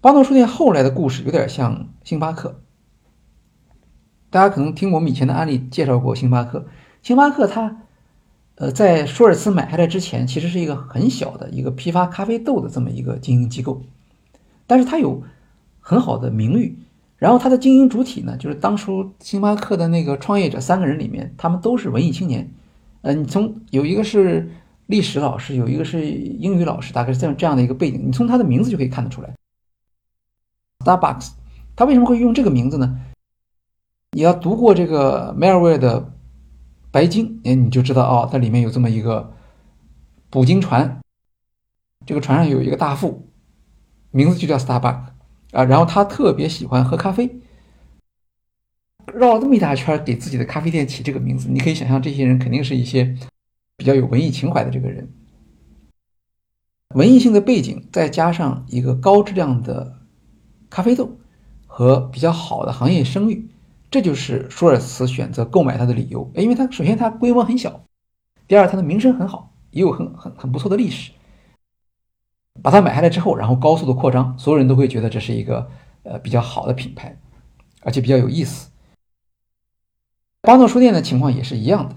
巴诺书店后来的故事有点像星巴克，大家可能听我们以前的案例介绍过星巴克。星巴克它，呃，在舒尔茨买下来之前，其实是一个很小的一个批发咖啡豆的这么一个经营机构，但是它有很好的名誉。然后它的经营主体呢，就是当初星巴克的那个创业者三个人里面，他们都是文艺青年。呃，你从有一个是历史老师，有一个是英语老师，大概是这样这样的一个背景。你从他的名字就可以看得出来。Starbucks，他为什么会用这个名字呢？你要读过这个梅尔维尔的《白鲸》，哎，你就知道哦，它里面有这么一个捕鲸船，这个船上有一个大副，名字就叫 Starbucks。啊，然后他特别喜欢喝咖啡，绕了这么一大圈给自己的咖啡店起这个名字，你可以想象，这些人肯定是一些比较有文艺情怀的这个人。文艺性的背景，再加上一个高质量的咖啡豆和比较好的行业声誉，这就是舒尔茨选择购买它的理由。因为它首先它规模很小，第二它的名声很好，也有很很很不错的历史。把它买下来之后，然后高速的扩张，所有人都会觉得这是一个呃比较好的品牌，而且比较有意思。巴诺书店的情况也是一样的，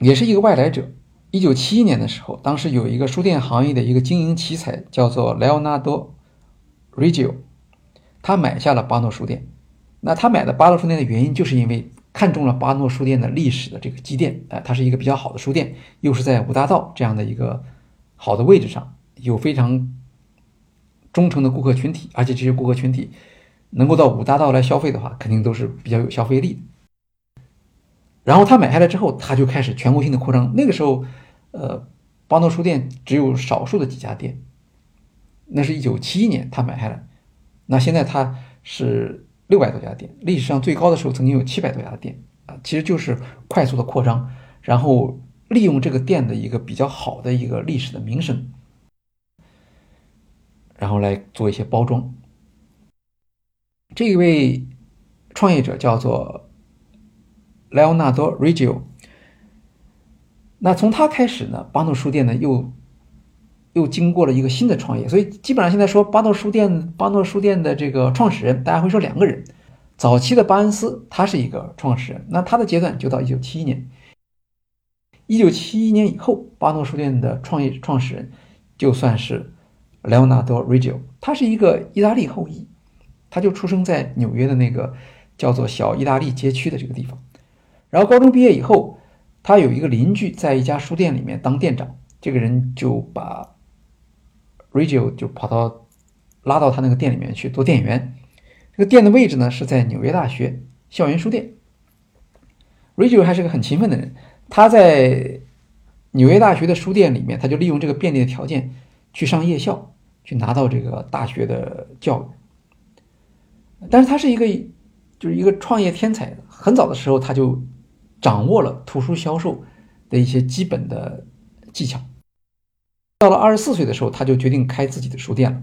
也是一个外来者。一九七一年的时候，当时有一个书店行业的一个经营奇才叫做莱奥纳多·瑞吉欧，他买下了巴诺书店。那他买的巴诺书店的原因，就是因为看中了巴诺书店的历史的这个积淀，哎，它是一个比较好的书店，又是在五大道这样的一个。好的位置上有非常忠诚的顾客群体，而且这些顾客群体能够到五大道来消费的话，肯定都是比较有消费力的。然后他买下来之后，他就开始全国性的扩张。那个时候，呃，邦德书店只有少数的几家店。那是一九七一年他买下来，那现在他是六百多家店，历史上最高的时候曾经有七百多家店啊，其实就是快速的扩张，然后。利用这个店的一个比较好的一个历史的名声，然后来做一些包装。这一位创业者叫做莱奥纳多·瑞吉欧。那从他开始呢，巴诺书店呢又又经过了一个新的创业，所以基本上现在说巴诺书店，巴诺书店的这个创始人，大家会说两个人。早期的巴恩斯他是一个创始人，那他的阶段就到一九七一年。一九七一年以后，巴诺书店的创业创始人就算是莱昂纳多 ·Rigio，，他是一个意大利后裔，他就出生在纽约的那个叫做小意大利街区的这个地方。然后高中毕业以后，他有一个邻居在一家书店里面当店长，这个人就把瑞吉欧就跑到拉到他那个店里面去做店员。这个店的位置呢是在纽约大学校园书店。瑞吉欧还是个很勤奋的人。他在纽约大学的书店里面，他就利用这个便利的条件去上夜校，去拿到这个大学的教育。但是他是一个就是一个创业天才，很早的时候他就掌握了图书销售的一些基本的技巧。到了二十四岁的时候，他就决定开自己的书店了。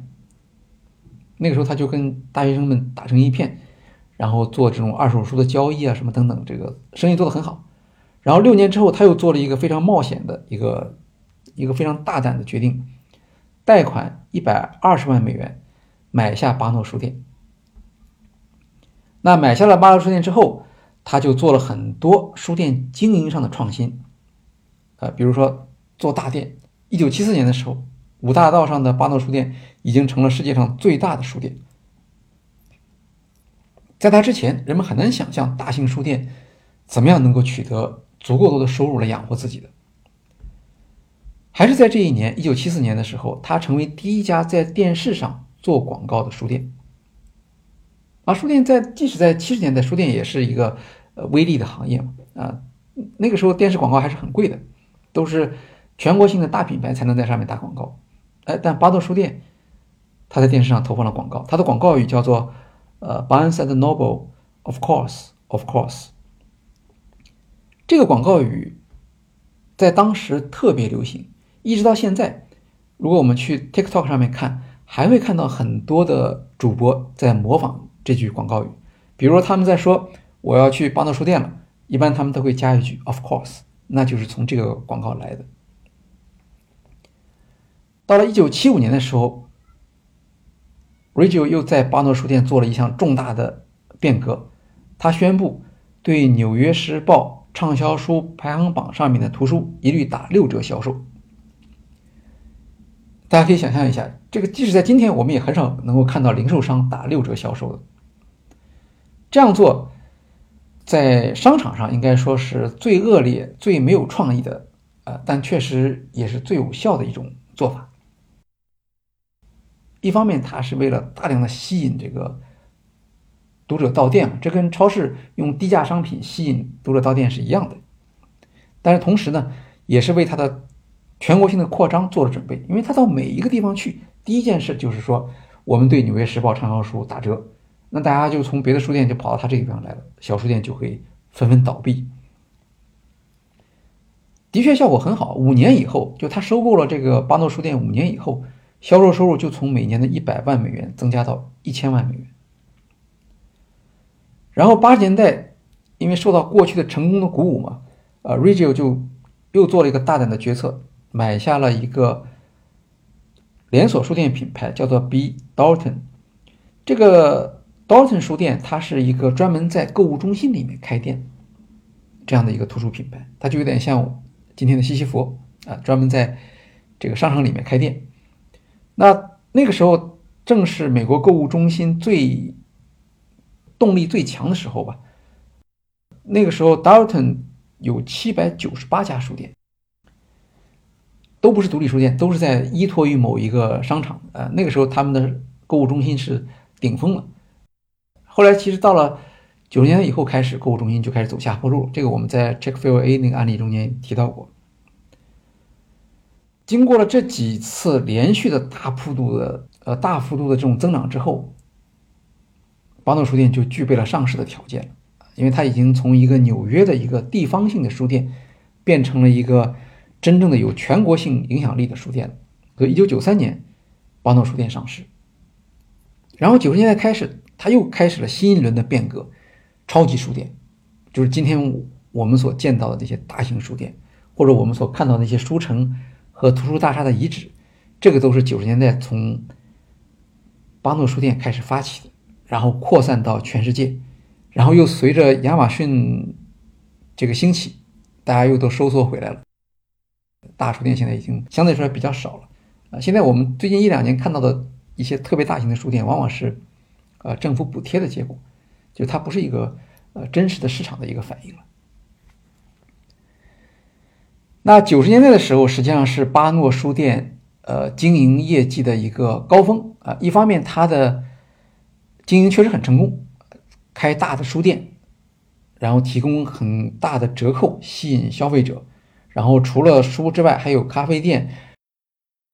那个时候他就跟大学生们打成一片。然后做这种二手书的交易啊，什么等等，这个生意做得很好。然后六年之后，他又做了一个非常冒险的一个一个非常大胆的决定，贷款一百二十万美元买下巴诺书店。那买下了巴诺书店之后，他就做了很多书店经营上的创新，呃，比如说做大店。一九七四年的时候，五大道上的巴诺书店已经成了世界上最大的书店。在他之前，人们很难想象大型书店怎么样能够取得足够多的收入来养活自己的。还是在这一年，一九七四年的时候，他成为第一家在电视上做广告的书店。啊，书店在即使在七十年代，书店也是一个呃微利的行业嘛。啊，那个时候电视广告还是很贵的，都是全国性的大品牌才能在上面打广告。哎，但巴顿书店他在电视上投放了广告，他的广告语叫做。呃，Barnes and Noble，of course，of course，这个广告语在当时特别流行，一直到现在，如果我们去 TikTok 上面看，还会看到很多的主播在模仿这句广告语。比如说他们在说我要去邦德书店了，一般他们都会加一句 of course，那就是从这个广告来的。到了一九七五年的时候。，Regio 又在巴诺书店做了一项重大的变革，他宣布对《纽约时报》畅销书排行榜上面的图书一律打六折销售。大家可以想象一下，这个即使在今天，我们也很少能够看到零售商打六折销售的。这样做，在商场上应该说是最恶劣、最没有创意的，呃，但确实也是最有效的一种做法。一方面，它是为了大量的吸引这个读者到店，这跟超市用低价商品吸引读者到店是一样的。但是同时呢，也是为它的全国性的扩张做了准备，因为他到每一个地方去，第一件事就是说，我们对《纽约时报》畅销书打折，那大家就从别的书店就跑到他这个地方来了，小书店就会纷纷倒闭。的确效果很好，五年以后，就他收购了这个巴诺书店，五年以后。销售收入就从每年的一百万美元增加到一千万美元。然后八十年代，因为受到过去的成功的鼓舞嘛，呃，Regio 就又做了一个大胆的决策，买下了一个连锁书店品牌，叫做 B Dalton。这个 Dalton 书店，它是一个专门在购物中心里面开店这样的一个图书品牌，它就有点像今天的西西弗啊，专门在这个商场里面开店。那那个时候正是美国购物中心最动力最强的时候吧。那个时候，Dalton 有七百九十八家书店，都不是独立书店，都是在依托于某一个商场。呃，那个时候他们的购物中心是顶峰了。后来其实到了九十年代以后，开始购物中心就开始走下坡路。这个我们在 Checkfield A 那个案例中间提到过。经过了这几次连续的大幅度的呃大幅度的这种增长之后，巴诺书店就具备了上市的条件，因为它已经从一个纽约的一个地方性的书店，变成了一个真正的有全国性影响力的书店了。所以，一九九三年，巴诺书店上市。然后九十年代开始，它又开始了新一轮的变革，超级书店，就是今天我们所见到的这些大型书店，或者我们所看到的那些书城。和图书大厦的遗址，这个都是九十年代从巴诺书店开始发起的，然后扩散到全世界，然后又随着亚马逊这个兴起，大家又都收缩回来了。大书店现在已经相对来说比较少了啊。现在我们最近一两年看到的一些特别大型的书店，往往是呃政府补贴的结果，就它不是一个呃真实的市场的一个反应了。那九十年代的时候，实际上是巴诺书店呃经营业绩的一个高峰啊。一方面，它的经营确实很成功，开大的书店，然后提供很大的折扣吸引消费者。然后除了书之外，还有咖啡店、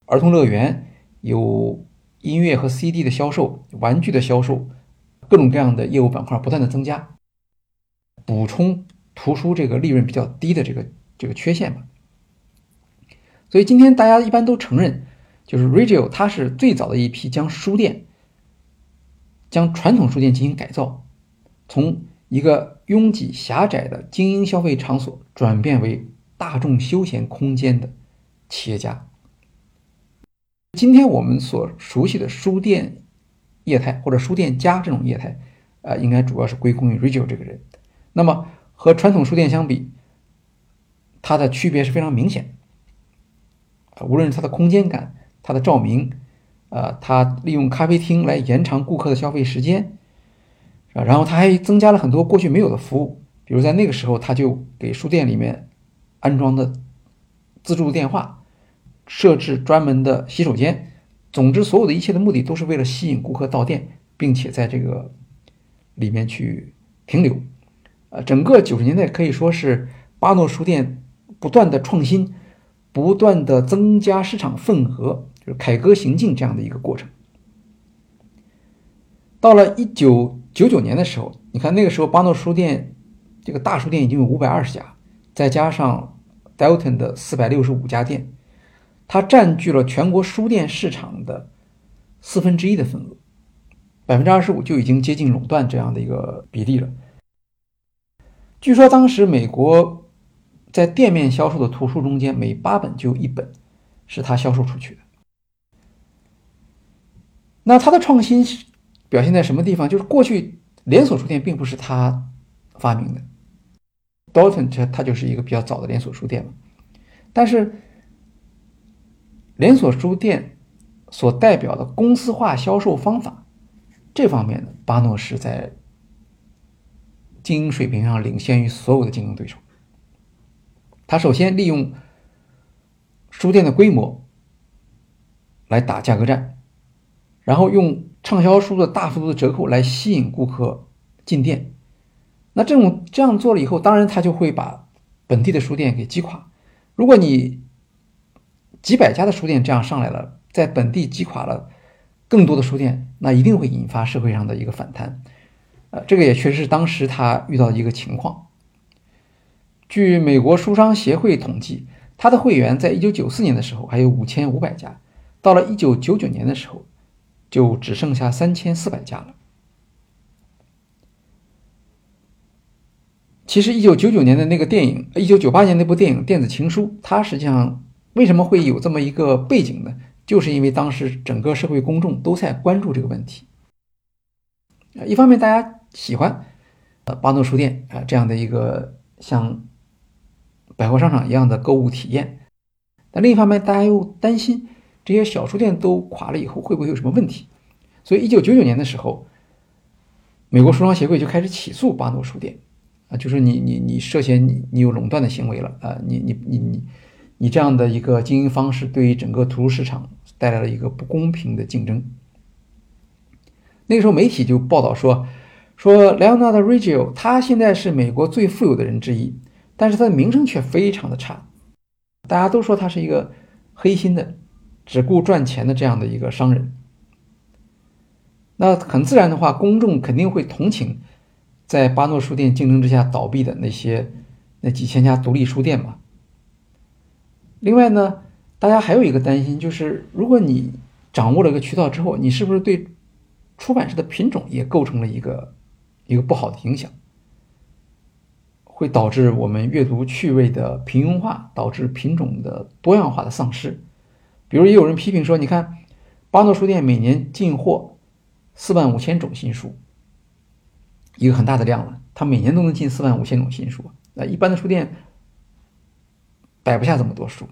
儿童乐园，有音乐和 CD 的销售、玩具的销售，各种各样的业务板块不断的增加，补充图书这个利润比较低的这个这个缺陷吧。所以今天大家一般都承认，就是 Radio 它是最早的一批将书店、将传统书店进行改造，从一个拥挤狭窄的精英消费场所转变为。大众休闲空间的企业家。今天我们所熟悉的书店业态或者书店家这种业态，啊，应该主要是归功于 Regio 这个人。那么和传统书店相比，它的区别是非常明显。无论是它的空间感、它的照明，啊，它利用咖啡厅来延长顾客的消费时间，啊，然后它还增加了很多过去没有的服务，比如在那个时候，他就给书店里面。安装的自助电话，设置专门的洗手间，总之，所有的一切的目的都是为了吸引顾客到店，并且在这个里面去停留。呃，整个九十年代可以说是巴诺书店不断的创新，不断的增加市场份额，就是凯歌行进这样的一个过程。到了一九九九年的时候，你看那个时候巴诺书店这个大书店已经有五百二十家，再加上。Delton 的四百六十五家店，它占据了全国书店市场的四分之一的份额，百分之二十五就已经接近垄断这样的一个比例了。据说当时美国在店面销售的图书中间，每八本就有一本是他销售出去的。那他的创新表现在什么地方？就是过去连锁书店并不是他发明的。Dalton 这它就是一个比较早的连锁书店嘛，但是连锁书店所代表的公司化销售方法这方面呢，巴诺是在经营水平上领先于所有的竞争对手。他首先利用书店的规模来打价格战，然后用畅销书的大幅度的折扣来吸引顾客进店。那这种这样做了以后，当然他就会把本地的书店给击垮。如果你几百家的书店这样上来了，在本地击垮了更多的书店，那一定会引发社会上的一个反弹。呃，这个也确实是当时他遇到的一个情况。据美国书商协会统计，他的会员在一九九四年的时候还有五千五百家，到了一九九九年的时候，就只剩下三千四百家了。其实，一九九九年的那个电影，一九九八年那部电影《电子情书》，它实际上为什么会有这么一个背景呢？就是因为当时整个社会公众都在关注这个问题。啊，一方面大家喜欢，呃，巴诺书店啊这样的一个像百货商场一样的购物体验，但另一方面大家又担心这些小书店都垮了以后会不会有什么问题？所以，一九九九年的时候，美国书商协会就开始起诉巴诺书店。啊就是你你你涉嫌你你有垄断的行为了啊！你你你你你这样的一个经营方式，对于整个图书市场带来了一个不公平的竞争。那个时候媒体就报道说，说 Leonard r i g i o 他现在是美国最富有的人之一，但是他的名声却非常的差，大家都说他是一个黑心的、只顾赚钱的这样的一个商人。那很自然的话，公众肯定会同情。在巴诺书店竞争之下倒闭的那些那几千家独立书店嘛。另外呢，大家还有一个担心，就是如果你掌握了一个渠道之后，你是不是对出版社的品种也构成了一个一个不好的影响，会导致我们阅读趣味的平庸化，导致品种的多样化的丧失。比如也有人批评说，你看巴诺书店每年进货四万五千种新书。一个很大的量了，它每年都能进四万五千种新书。那一般的书店摆不下这么多书。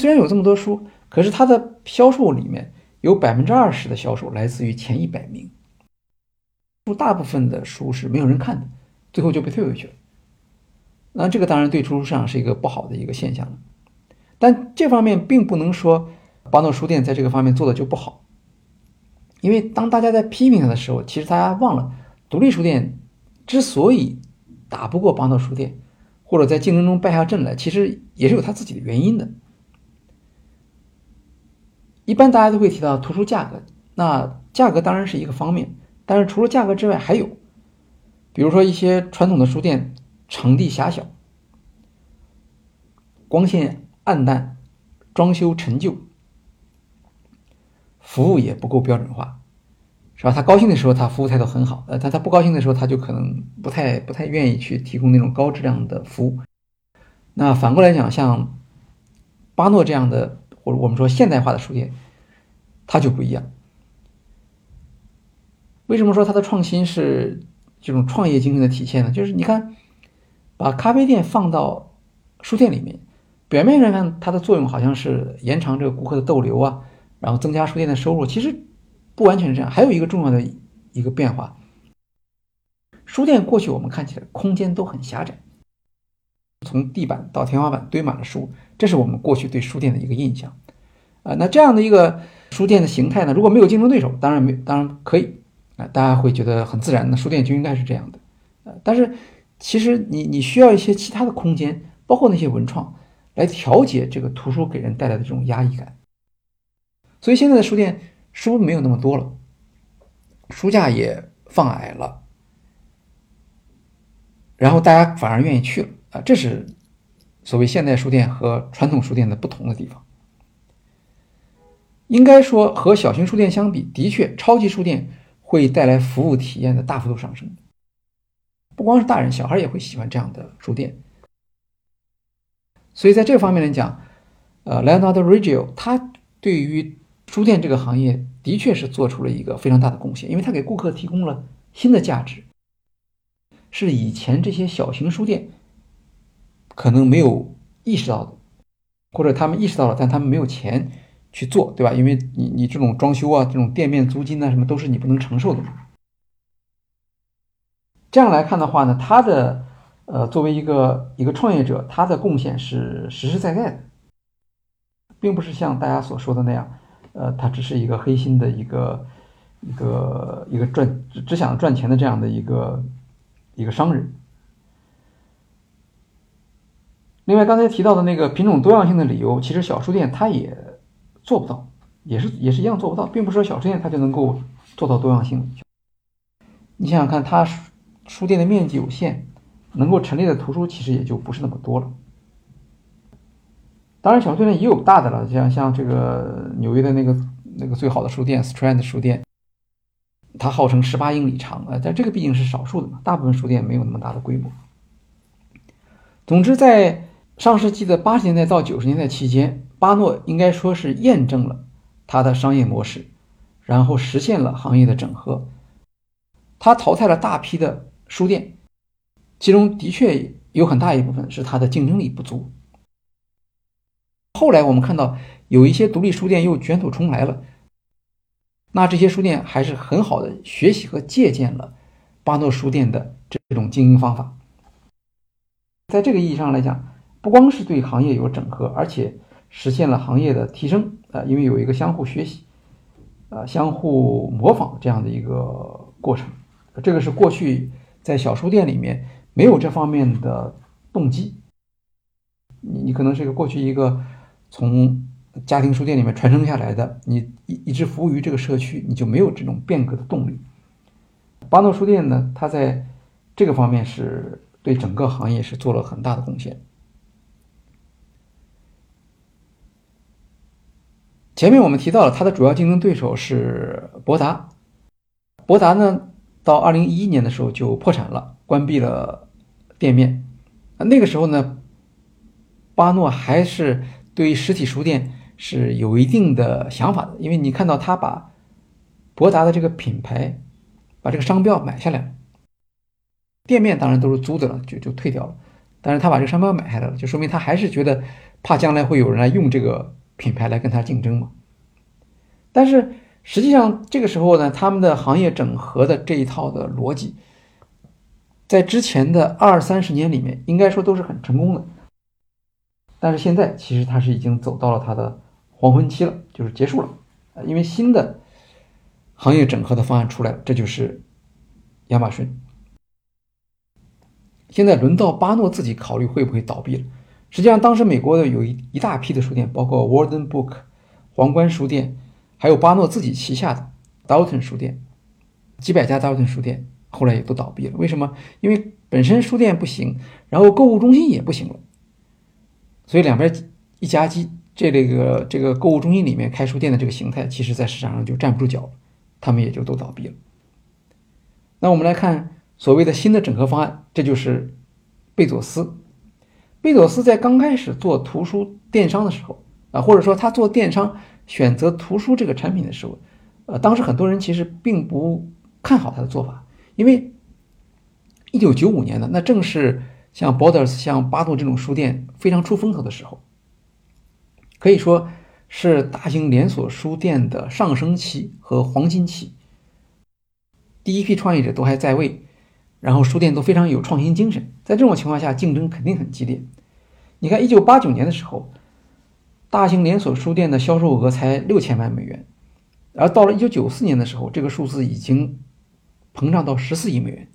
虽然有这么多书，可是它的销售里面有百分之二十的销售来自于前一百名。大部分的书是没有人看的，最后就被退回去了。那这个当然对图书市场是一个不好的一个现象了。但这方面并不能说巴诺书店在这个方面做的就不好，因为当大家在批评它的时候，其实大家忘了。独立书店之所以打不过巴诺书店，或者在竞争中败下阵来，其实也是有他自己的原因的。一般大家都会提到图书价格，那价格当然是一个方面，但是除了价格之外，还有，比如说一些传统的书店场地狭小，光线暗淡，装修陈旧，服务也不够标准化，是吧？他高兴的时候，他服务态度很好，呃，但他不高兴的时候，他就可能不太不太愿意去提供那种高质量的服务。那反过来讲，像巴诺这样的。或者我们说现代化的书店，它就不一样。为什么说它的创新是这种创业精神的体现呢？就是你看，把咖啡店放到书店里面，表面上看它的作用好像是延长这个顾客的逗留啊，然后增加书店的收入。其实不完全是这样。还有一个重要的一个变化，书店过去我们看起来空间都很狭窄。从地板到天花板堆满了书，这是我们过去对书店的一个印象，啊，那这样的一个书店的形态呢，如果没有竞争对手，当然没，当然可以，啊，大家会觉得很自然那，书店就应该是这样的，呃，但是其实你你需要一些其他的空间，包括那些文创，来调节这个图书给人带来的这种压抑感，所以现在的书店书没有那么多了，书架也放矮了，然后大家反而愿意去了。啊，这是所谓现代书店和传统书店的不同的地方。应该说，和小型书店相比，的确，超级书店会带来服务体验的大幅度上升。不光是大人，小孩也会喜欢这样的书店。所以，在这方面来讲，呃，Leonardo Reggio 他对于书店这个行业的确是做出了一个非常大的贡献，因为他给顾客提供了新的价值，是以前这些小型书店。可能没有意识到的，或者他们意识到了，但他们没有钱去做，对吧？因为你你这种装修啊，这种店面租金啊，什么都是你不能承受的。这样来看的话呢，他的呃作为一个一个创业者，他的贡献是实实在在的，并不是像大家所说的那样，呃，他只是一个黑心的一个一个一个赚只只想赚钱的这样的一个一个商人。另外，刚才提到的那个品种多样性的理由，其实小书店它也做不到，也是也是一样做不到，并不是说小书店它就能够做到多样性。你想想看，它书店的面积有限，能够陈列的图书其实也就不是那么多了。当然，小书店也有大的了，像像这个纽约的那个那个最好的书店 Strand 书店，它号称十八英里长，呃，但这个毕竟是少数的嘛，大部分书店没有那么大的规模。总之，在上世纪的八十年代到九十年代期间，巴诺应该说是验证了他的商业模式，然后实现了行业的整合。他淘汰了大批的书店，其中的确有很大一部分是他的竞争力不足。后来我们看到有一些独立书店又卷土重来了，那这些书店还是很好的学习和借鉴了巴诺书店的这种经营方法。在这个意义上来讲，不光是对行业有整合，而且实现了行业的提升啊，因为有一个相互学习、啊相互模仿这样的一个过程。这个是过去在小书店里面没有这方面的动机。你你可能是一个过去一个从家庭书店里面传承下来的，你一一直服务于这个社区，你就没有这种变革的动力。巴诺书店呢，它在这个方面是对整个行业是做了很大的贡献。前面我们提到了，它的主要竞争对手是博达。博达呢，到二零一一年的时候就破产了，关闭了店面。那个时候呢，巴诺还是对于实体书店是有一定的想法的，因为你看到他把博达的这个品牌，把这个商标买下来。店面当然都是租的了，就就退掉了。但是他把这个商标买下来了，就说明他还是觉得怕将来会有人来用这个。品牌来跟他竞争嘛？但是实际上这个时候呢，他们的行业整合的这一套的逻辑，在之前的二三十年里面，应该说都是很成功的。但是现在其实它是已经走到了它的黄昏期了，就是结束了。因为新的行业整合的方案出来了，这就是亚马逊。现在轮到巴诺自己考虑会不会倒闭了。实际上，当时美国的有一一大批的书店，包括 Warden Book、皇冠书店，还有巴诺自己旗下的 Dalton 书店，几百家 Dalton 书店后来也都倒闭了。为什么？因为本身书店不行，然后购物中心也不行了，所以两边一夹击，这这个这个购物中心里面开书店的这个形态，其实在市场上就站不住脚了，他们也就都倒闭了。那我们来看所谓的新的整合方案，这就是贝佐斯。贝佐斯在刚开始做图书电商的时候啊，或者说他做电商选择图书这个产品的时候，呃，当时很多人其实并不看好他的做法，因为一九九五年的那正是像 Borders、像巴顿这种书店非常出风头的时候，可以说是大型连锁书店的上升期和黄金期。第一批创业者都还在位，然后书店都非常有创新精神，在这种情况下，竞争肯定很激烈。你看，一九八九年的时候，大型连锁书店的销售额才六千万美元，而到了一九九四年的时候，这个数字已经膨胀到十四亿美元。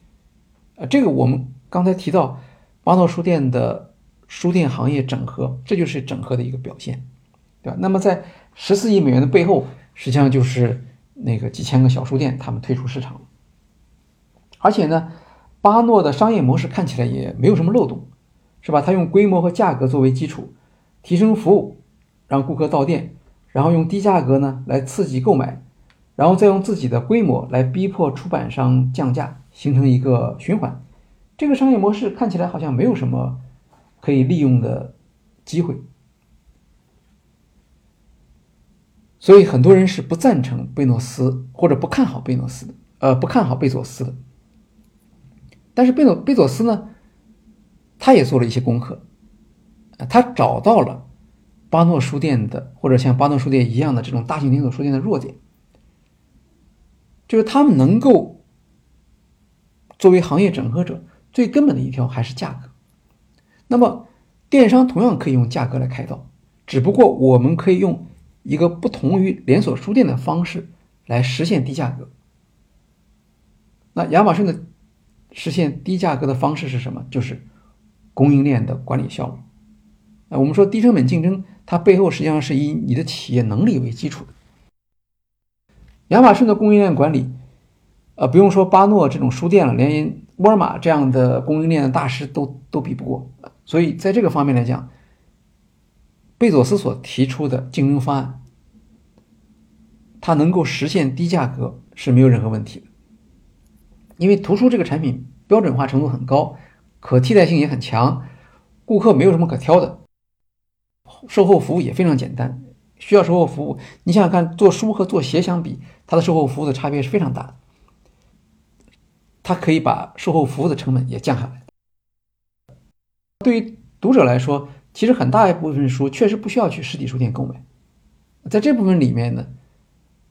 呃，这个我们刚才提到巴诺书店的书店行业整合，这就是整合的一个表现，对吧？那么在十四亿美元的背后，实际上就是那个几千个小书店他们退出市场。而且呢，巴诺的商业模式看起来也没有什么漏洞，是吧？他用规模和价格作为基础，提升服务，让顾客到店，然后用低价格呢来刺激购买，然后再用自己的规模来逼迫出版商降价，形成一个循环。这个商业模式看起来好像没有什么可以利用的机会，所以很多人是不赞成贝诺斯或者不看好贝诺斯的，呃，不看好贝佐斯的。但是贝佐贝佐斯呢，他也做了一些功课，他找到了巴诺书店的或者像巴诺书店一样的这种大型连锁书店的弱点，就是他们能够作为行业整合者最根本的一条还是价格。那么电商同样可以用价格来开道，只不过我们可以用一个不同于连锁书店的方式来实现低价格。那亚马逊的。实现低价格的方式是什么？就是供应链的管理效率。啊，我们说低成本竞争，它背后实际上是以你的企业能力为基础的。亚马逊的供应链管理，呃，不用说巴诺这种书店了，连沃尔玛这样的供应链的大师都都比不过。所以在这个方面来讲，贝佐斯所提出的竞争方案，它能够实现低价格是没有任何问题的。因为图书这个产品标准化程度很高，可替代性也很强，顾客没有什么可挑的，售后服务也非常简单。需要售后服务，你想想看，做书和做鞋相比，它的售后服务的差别是非常大的。它可以把售后服务的成本也降下来。对于读者来说，其实很大一部分书确实不需要去实体书店购买，在这部分里面呢，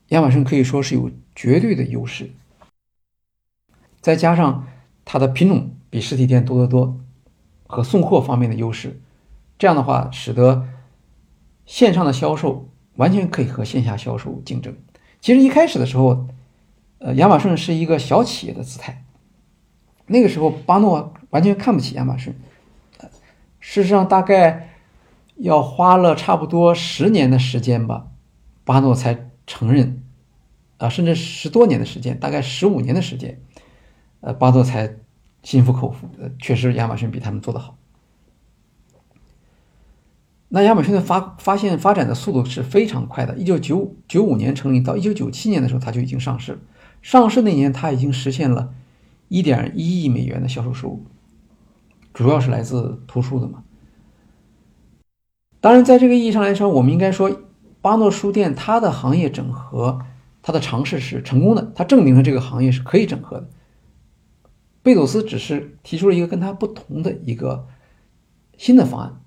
亚马逊可以说是有绝对的优势。再加上它的品种比实体店多得多，和送货方面的优势，这样的话使得线上的销售完全可以和线下销售竞争。其实一开始的时候，呃，亚马逊是一个小企业的姿态，那个时候巴诺完全看不起亚马逊。事实上，大概要花了差不多十年的时间吧，巴诺才承认，啊，甚至十多年的时间，大概十五年的时间。呃，巴诺才心服口服。确实亚马逊比他们做得好。那亚马逊的发发现发展的速度是非常快的。一九九九五年成立，到一九九七年的时候，它就已经上市了。上市那年，它已经实现了一点一亿美元的销售收入，主要是来自图书的嘛。当然，在这个意义上来说，我们应该说，巴诺书店它的行业整合，它的尝试是成功的，它证明了这个行业是可以整合的。贝佐斯只是提出了一个跟他不同的一个新的方案，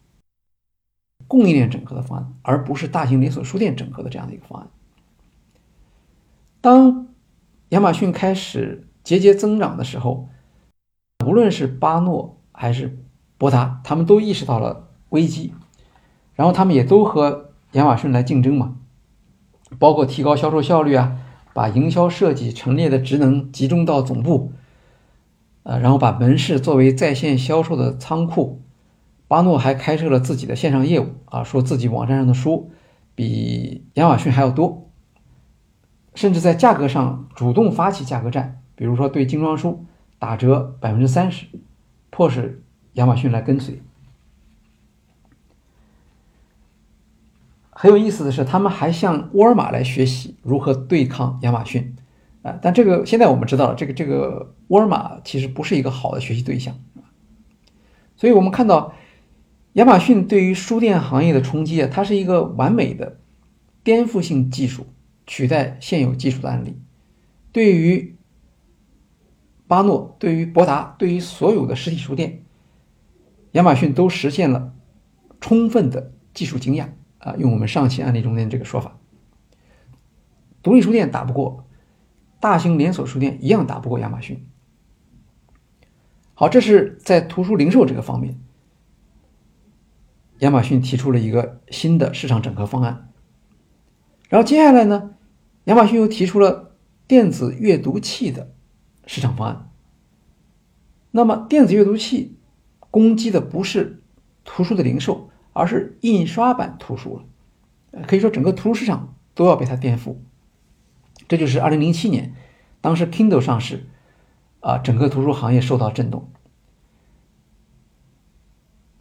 供应链整合的方案，而不是大型连锁书店整合的这样的一个方案。当亚马逊开始节节增长的时候，无论是巴诺还是博达，他们都意识到了危机，然后他们也都和亚马逊来竞争嘛，包括提高销售效率啊，把营销设计陈列的职能集中到总部。呃，然后把门市作为在线销售的仓库。巴诺还开设了自己的线上业务啊，说自己网站上的书比亚马逊还要多，甚至在价格上主动发起价格战，比如说对精装书打折百分之三十，迫使亚马逊来跟随。很有意思的是，他们还向沃尔玛来学习如何对抗亚马逊啊，但这个现在我们知道了，这个这个沃尔玛其实不是一个好的学习对象所以我们看到。亚马逊对于书店行业的冲击啊，它是一个完美的颠覆性技术取代现有技术的案例。对于巴诺、对于博达、对于所有的实体书店，亚马逊都实现了充分的技术惊讶啊！用我们上期案例中间这个说法，独立书店打不过，大型连锁书店一样打不过亚马逊。好，这是在图书零售这个方面。亚马逊提出了一个新的市场整合方案，然后接下来呢，亚马逊又提出了电子阅读器的市场方案。那么，电子阅读器攻击的不是图书的零售，而是印刷版图书了。可以说，整个图书市场都要被它颠覆。这就是二零零七年，当时 Kindle 上市，啊，整个图书行业受到震动。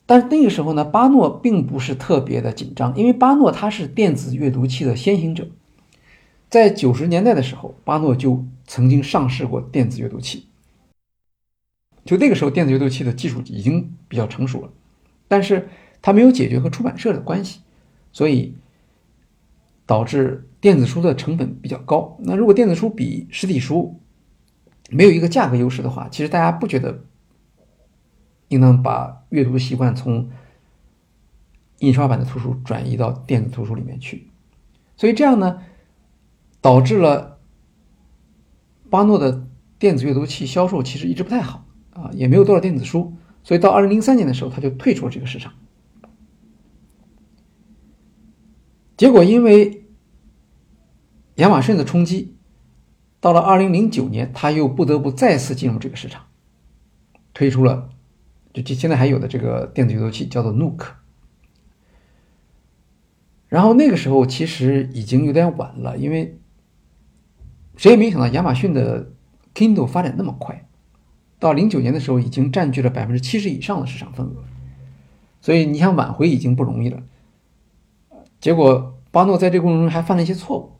但是那个时候呢，巴诺并不是特别的紧张，因为巴诺它是电子阅读器的先行者，在九十年代的时候，巴诺就曾经上市过电子阅读器。就那个时候，电子阅读器的技术已经比较成熟了，但是它没有解决和出版社的关系，所以导致电子书的成本比较高。那如果电子书比实体书没有一个价格优势的话，其实大家不觉得。应当把阅读习惯从印刷版的图书转移到电子图书里面去，所以这样呢，导致了巴诺的电子阅读器销售其实一直不太好啊，也没有多少电子书，所以到二零零三年的时候，他就退出了这个市场。结果因为亚马逊的冲击，到了二零零九年，他又不得不再次进入这个市场，推出了。就就现在还有的这个电子阅读器叫做 Nook，然后那个时候其实已经有点晚了，因为谁也没想到亚马逊的 Kindle 发展那么快，到零九年的时候已经占据了百分之七十以上的市场份额，所以你想挽回已经不容易了。结果巴诺在这个过程中还犯了一些错误。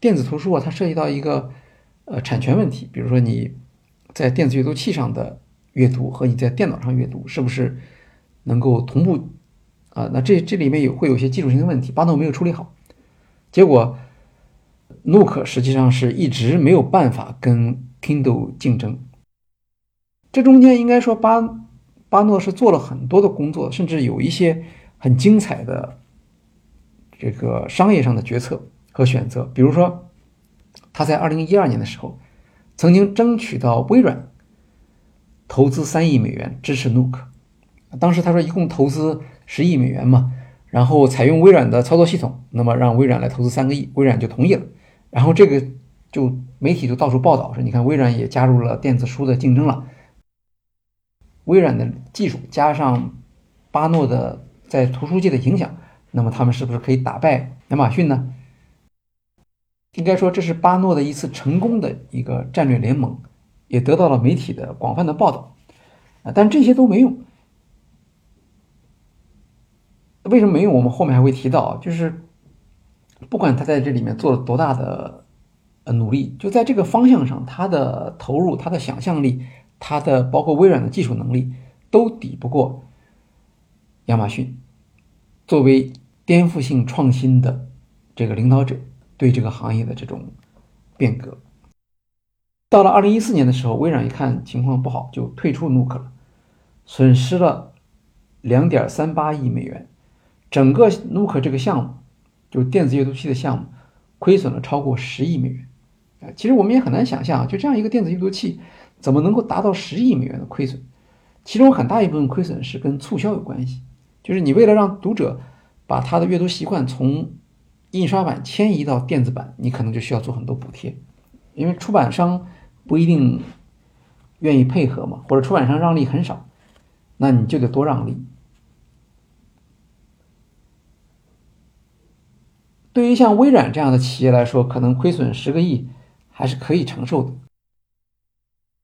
电子图书啊，它涉及到一个呃产权问题，比如说你在电子阅读器上的。阅读和你在电脑上阅读是不是能够同步啊？那这这里面有会有一些技术性的问题，巴诺没有处理好，结果 Nook 实际上是一直没有办法跟 Kindle 竞争。这中间应该说巴巴诺是做了很多的工作，甚至有一些很精彩的这个商业上的决策和选择，比如说他在二零一二年的时候曾经争取到微软。投资三亿美元支持 Nook，当时他说一共投资十亿美元嘛，然后采用微软的操作系统，那么让微软来投资三个亿，微软就同意了。然后这个就媒体就到处报道说，你看微软也加入了电子书的竞争了。微软的技术加上巴诺的在图书界的影响，那么他们是不是可以打败亚马逊呢？应该说这是巴诺的一次成功的一个战略联盟。也得到了媒体的广泛的报道，啊，但这些都没用。为什么没用？我们后面还会提到，就是不管他在这里面做了多大的呃努力，就在这个方向上，他的投入、他的想象力、他的包括微软的技术能力，都抵不过亚马逊作为颠覆性创新的这个领导者对这个行业的这种变革。到了二零一四年的时候，微软一看情况不好，就退出 Nook 了，损失了两点三八亿美元。整个 Nook 这个项目，就电子阅读器的项目，亏损了超过十亿美元。啊，其实我们也很难想象，就这样一个电子阅读器，怎么能够达到十亿美元的亏损？其中很大一部分亏损是跟促销有关系，就是你为了让读者把他的阅读习惯从印刷版迁移到电子版，你可能就需要做很多补贴，因为出版商。不一定愿意配合嘛，或者出版商让利很少，那你就得多让利。对于像微软这样的企业来说，可能亏损十个亿还是可以承受的。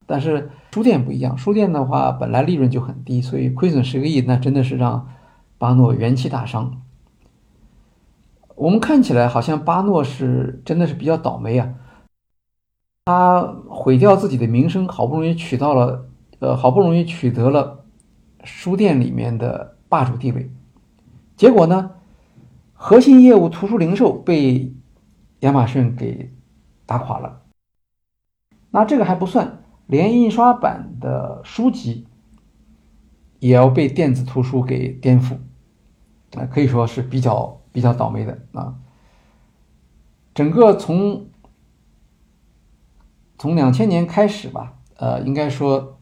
但是书店不一样，书店的话本来利润就很低，所以亏损十个亿，那真的是让巴诺元气大伤。我们看起来好像巴诺是真的是比较倒霉啊，他毁掉自己的名声，好不容易取到了，呃，好不容易取得了书店里面的霸主地位，结果呢，核心业务图书零售被亚马逊给打垮了。那这个还不算。连印刷版的书籍也要被电子图书给颠覆，啊，可以说是比较比较倒霉的啊。整个从从两千年开始吧，呃，应该说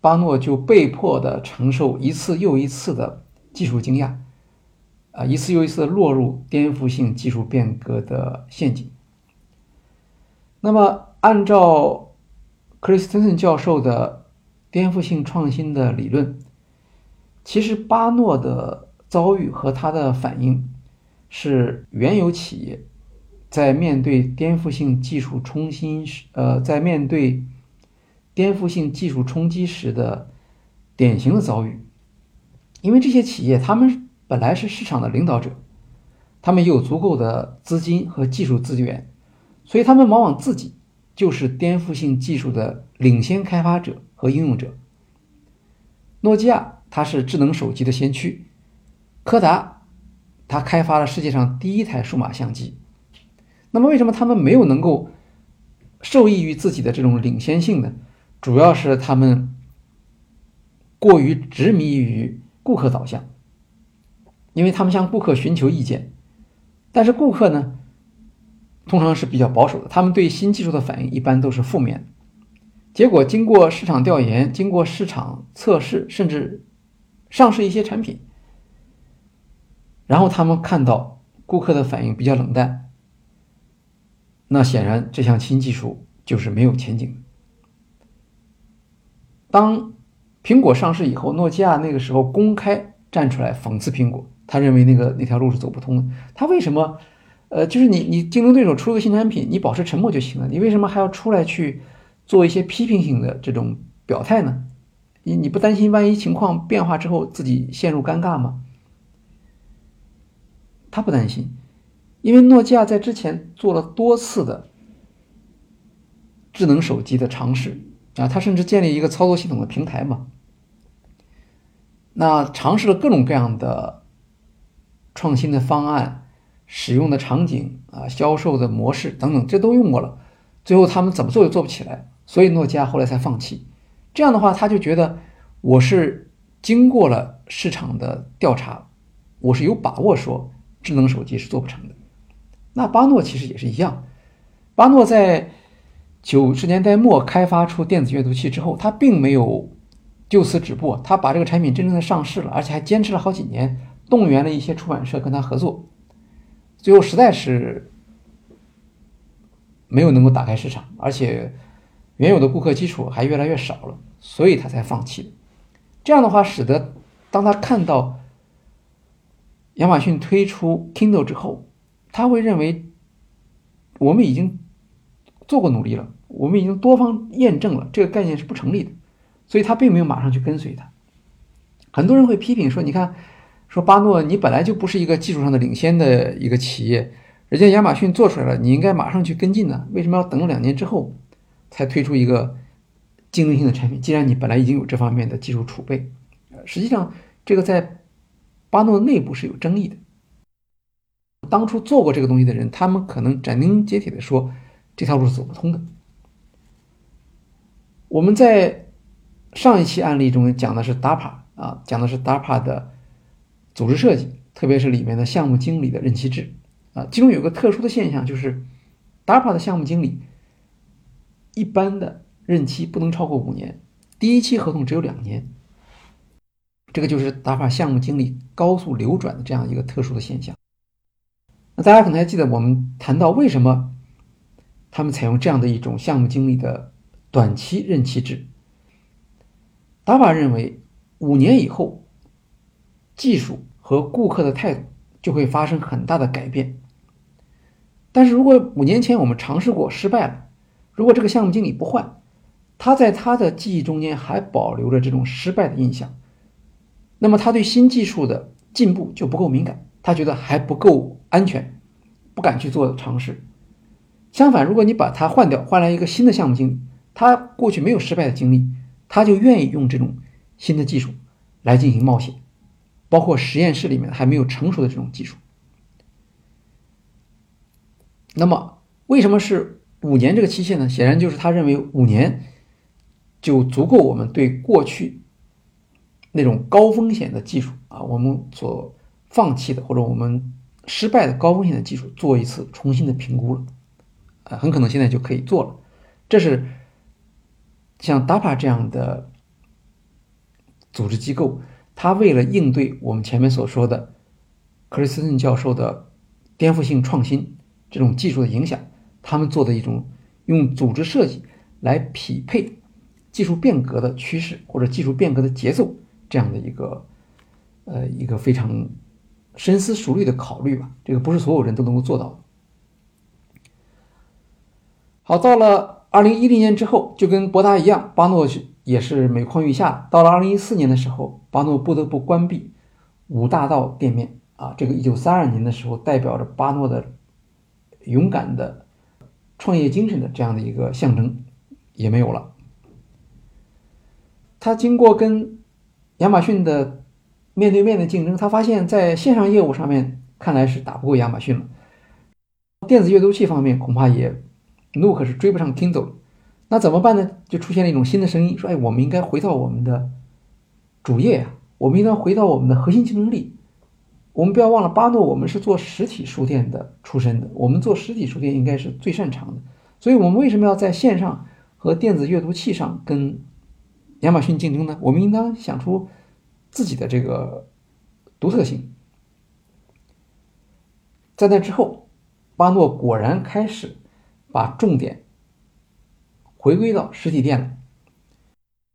巴诺就被迫的承受一次又一次的技术惊讶，啊，一次又一次的落入颠覆性技术变革的陷阱。那么。按照克里斯滕森教授的颠覆性创新的理论，其实巴诺的遭遇和他的反应是原有企业在面对颠覆性技术冲新时，呃，在面对颠覆性技术冲击时的典型的遭遇。因为这些企业他们本来是市场的领导者，他们有足够的资金和技术资源，所以他们往往自己。就是颠覆性技术的领先开发者和应用者。诺基亚它是智能手机的先驱，柯达它开发了世界上第一台数码相机。那么为什么他们没有能够受益于自己的这种领先性呢？主要是他们过于执迷于顾客导向，因为他们向顾客寻求意见，但是顾客呢？通常是比较保守的，他们对新技术的反应一般都是负面的。结果经过市场调研，经过市场测试，甚至上市一些产品，然后他们看到顾客的反应比较冷淡，那显然这项新技术就是没有前景。当苹果上市以后，诺基亚那个时候公开站出来讽刺苹果，他认为那个那条路是走不通的。他为什么？呃，就是你，你竞争对手出个新产品，你保持沉默就行了。你为什么还要出来去做一些批评性的这种表态呢？你你不担心万一情况变化之后自己陷入尴尬吗？他不担心，因为诺基亚在之前做了多次的智能手机的尝试啊，他甚至建立一个操作系统的平台嘛。那尝试了各种各样的创新的方案。使用的场景啊，销售的模式等等，这都用过了，最后他们怎么做也做不起来，所以诺基亚后来才放弃。这样的话，他就觉得我是经过了市场的调查，我是有把握说智能手机是做不成的。那巴诺其实也是一样，巴诺在九十年代末开发出电子阅读器之后，他并没有就此止步，他把这个产品真正的上市了，而且还坚持了好几年，动员了一些出版社跟他合作。最后实在是没有能够打开市场，而且原有的顾客基础还越来越少了，所以他才放弃。这样的话，使得当他看到亚马逊推出 Kindle 之后，他会认为我们已经做过努力了，我们已经多方验证了这个概念是不成立的，所以他并没有马上去跟随他。很多人会批评说：“你看。”说巴诺，你本来就不是一个技术上的领先的一个企业，人家亚马逊做出来了，你应该马上去跟进呢？为什么要等两年之后才推出一个竞争性的产品？既然你本来已经有这方面的技术储备，实际上这个在巴诺内部是有争议的。当初做过这个东西的人，他们可能斩钉截铁的说这条路是走不通的。我们在上一期案例中讲的是 DAPA 啊，讲的是 DAPA 的。组织设计，特别是里面的项目经理的任期制，啊，其中有个特殊的现象，就是 DARPA 的项目经理一般的任期不能超过五年，第一期合同只有两年，这个就是 DARPA 项目经理高速流转的这样一个特殊的现象。那大家可能还记得，我们谈到为什么他们采用这样的一种项目经理的短期任期制。达法认为，五年以后，技术和顾客的态度就会发生很大的改变。但是如果五年前我们尝试过失败了，如果这个项目经理不换，他在他的记忆中间还保留着这种失败的印象，那么他对新技术的进步就不够敏感，他觉得还不够安全，不敢去做尝试。相反，如果你把他换掉，换来一个新的项目经理，他过去没有失败的经历，他就愿意用这种新的技术来进行冒险，包括实验室里面还没有成熟的这种技术。那么，为什么是五年这个期限呢？显然就是他认为五年就足够我们对过去那种高风险的技术啊，我们所放弃的或者我们失败的高风险的技术做一次重新的评估了，啊，很可能现在就可以做了。这是像 DAPA 这样的组织机构，他为了应对我们前面所说的克里斯顿教授的颠覆性创新。这种技术的影响，他们做的一种用组织设计来匹配技术变革的趋势或者技术变革的节奏，这样的一个呃一个非常深思熟虑的考虑吧。这个不是所有人都能够做到的。好，到了二零一零年之后，就跟博达一样，巴诺去也是每况愈下。到了二零一四年的时候，巴诺不得不关闭五大道店面啊。这个一九三二年的时候，代表着巴诺的。勇敢的创业精神的这样的一个象征也没有了。他经过跟亚马逊的面对面的竞争，他发现在线上业务上面看来是打不过亚马逊了。电子阅读器方面恐怕也 Nook 是追不上 Kindle，那怎么办呢？就出现了一种新的声音，说：“哎，我们应该回到我们的主业呀，我们应该回到我们的核心竞争力。”我们不要忘了，巴诺我们是做实体书店的出身的，我们做实体书店应该是最擅长的。所以，我们为什么要在线上和电子阅读器上跟亚马逊竞争呢？我们应当想出自己的这个独特性。在那之后，巴诺果然开始把重点回归到实体店了。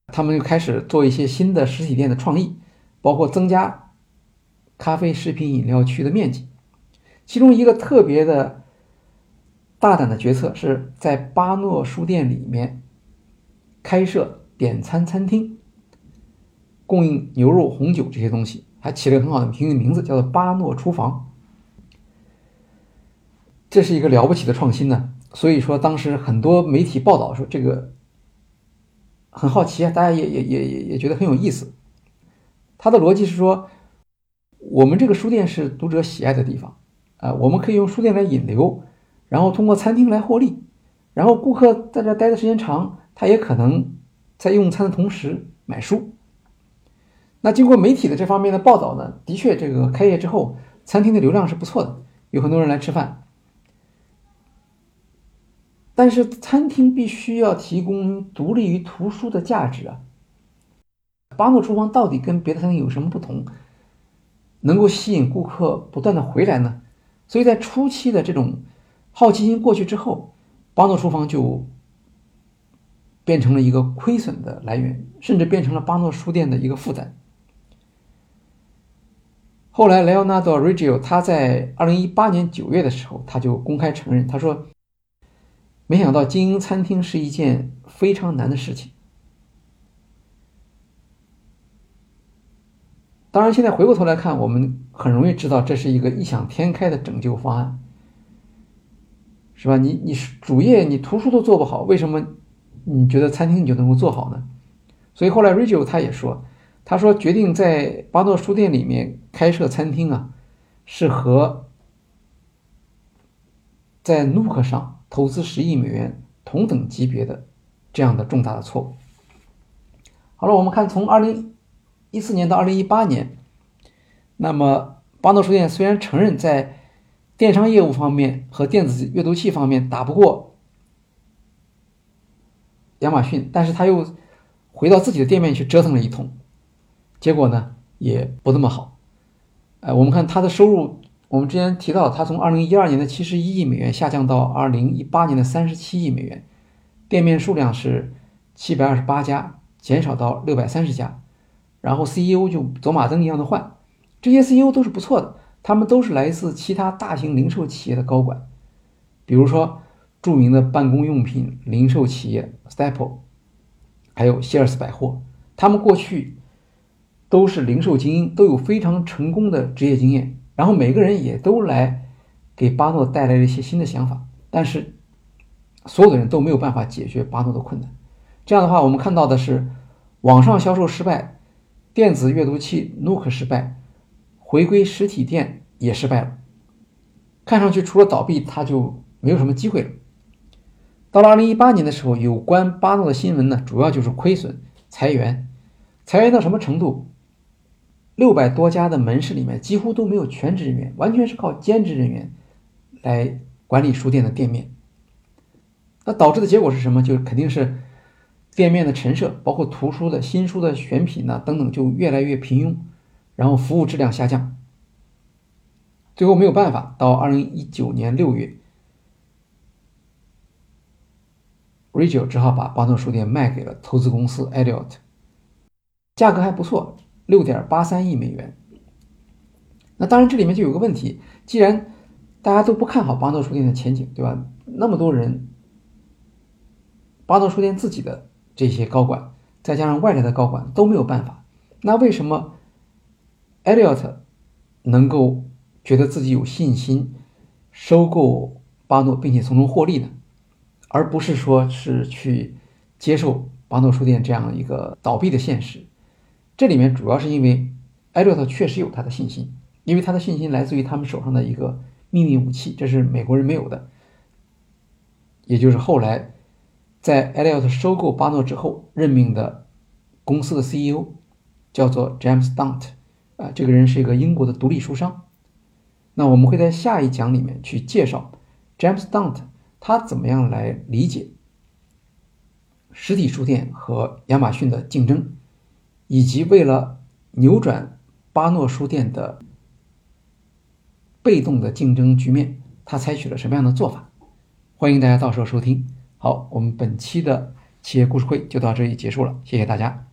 他们就开始做一些新的实体店的创意，包括增加。咖啡、食品、饮料区的面积，其中一个特别的大胆的决策是在巴诺书店里面开设点餐餐厅，供应牛肉、红酒这些东西，还起了个很好的名名字，叫做巴诺厨房。这是一个了不起的创新呢。所以说，当时很多媒体报道说这个很好奇啊，大家也也也也也觉得很有意思。他的逻辑是说。我们这个书店是读者喜爱的地方，啊，我们可以用书店来引流，然后通过餐厅来获利，然后顾客在这待的时间长，他也可能在用餐的同时买书。那经过媒体的这方面的报道呢，的确，这个开业之后，餐厅的流量是不错的，有很多人来吃饭。但是餐厅必须要提供独立于图书的价值啊。巴诺厨房到底跟别的餐厅有什么不同？能够吸引顾客不断的回来呢，所以在初期的这种好奇心过去之后，巴诺厨房就变成了一个亏损的来源，甚至变成了巴诺书店的一个负担。后来，Leonardo Riggio 他在二零一八年九月的时候，他就公开承认，他说：“没想到经营餐厅是一件非常难的事情。”当然，现在回过头来看，我们很容易知道这是一个异想天开的拯救方案，是吧？你你主业你图书都做不好，为什么你觉得餐厅你就能够做好呢？所以后来 Rachel 他也说，他说决定在巴诺书店里面开设餐厅啊，是和在 Nook 上投资十亿美元同等级别的这样的重大的错误。好了，我们看从二零。一四年到二零一八年，那么巴诺书店虽然承认在电商业务方面和电子阅读器方面打不过亚马逊，但是他又回到自己的店面去折腾了一通，结果呢也不那么好。哎，我们看他的收入，我们之前提到，他从二零一二年的七十一亿美元下降到二零一八年的三十七亿美元，店面数量是七百二十八家减少到六百三十家，然后 CEO 就走马灯一样的换，这些 CEO 都是不错的，他们都是来自其他大型零售企业的高管，比如说著名的办公用品零售企业 Staple，还有希尔斯百货，他们过去都是零售精英，都有非常成功的职业经验，然后每个人也都来给巴诺带来了一些新的想法，但是所有的人都没有办法解决巴诺的困难。这样的话，我们看到的是网上销售失败，电子阅读器 Nook 失败，回归实体店也失败了。看上去除了倒闭，他就没有什么机会了。到了二零一八年的时候，有关巴诺的新闻呢，主要就是亏损、裁员，裁员到什么程度？六百多家的门市里面几乎都没有全职人员，完全是靠兼职人员来管理书店的店面。那导致的结果是什么？就肯定是。店面的陈设，包括图书的新书的选品呢等等，就越来越平庸，然后服务质量下降，最后没有办法，到二零一九年六月，Rachel 只好把巴顿书店卖给了投资公司 Elliott，价格还不错，六点八三亿美元。那当然这里面就有个问题，既然大家都不看好巴诺书店的前景，对吧？那么多人，巴诺书店自己的。这些高管再加上外来的高管都没有办法，那为什么 Elliot 能够觉得自己有信心收购巴诺，并且从中获利呢？而不是说是去接受巴诺书店这样一个倒闭的现实？这里面主要是因为 Elliot 确实有他的信心，因为他的信心来自于他们手上的一个秘密武器，这是美国人没有的，也就是后来。在 Elliot 收购巴诺之后，任命的公司的 CEO 叫做 James Dunt，啊，这个人是一个英国的独立书商。那我们会在下一讲里面去介绍 James Dunt 他怎么样来理解实体书店和亚马逊的竞争，以及为了扭转巴诺书店的被动的竞争局面，他采取了什么样的做法？欢迎大家到时候收听。好，我们本期的企业故事会就到这里结束了，谢谢大家。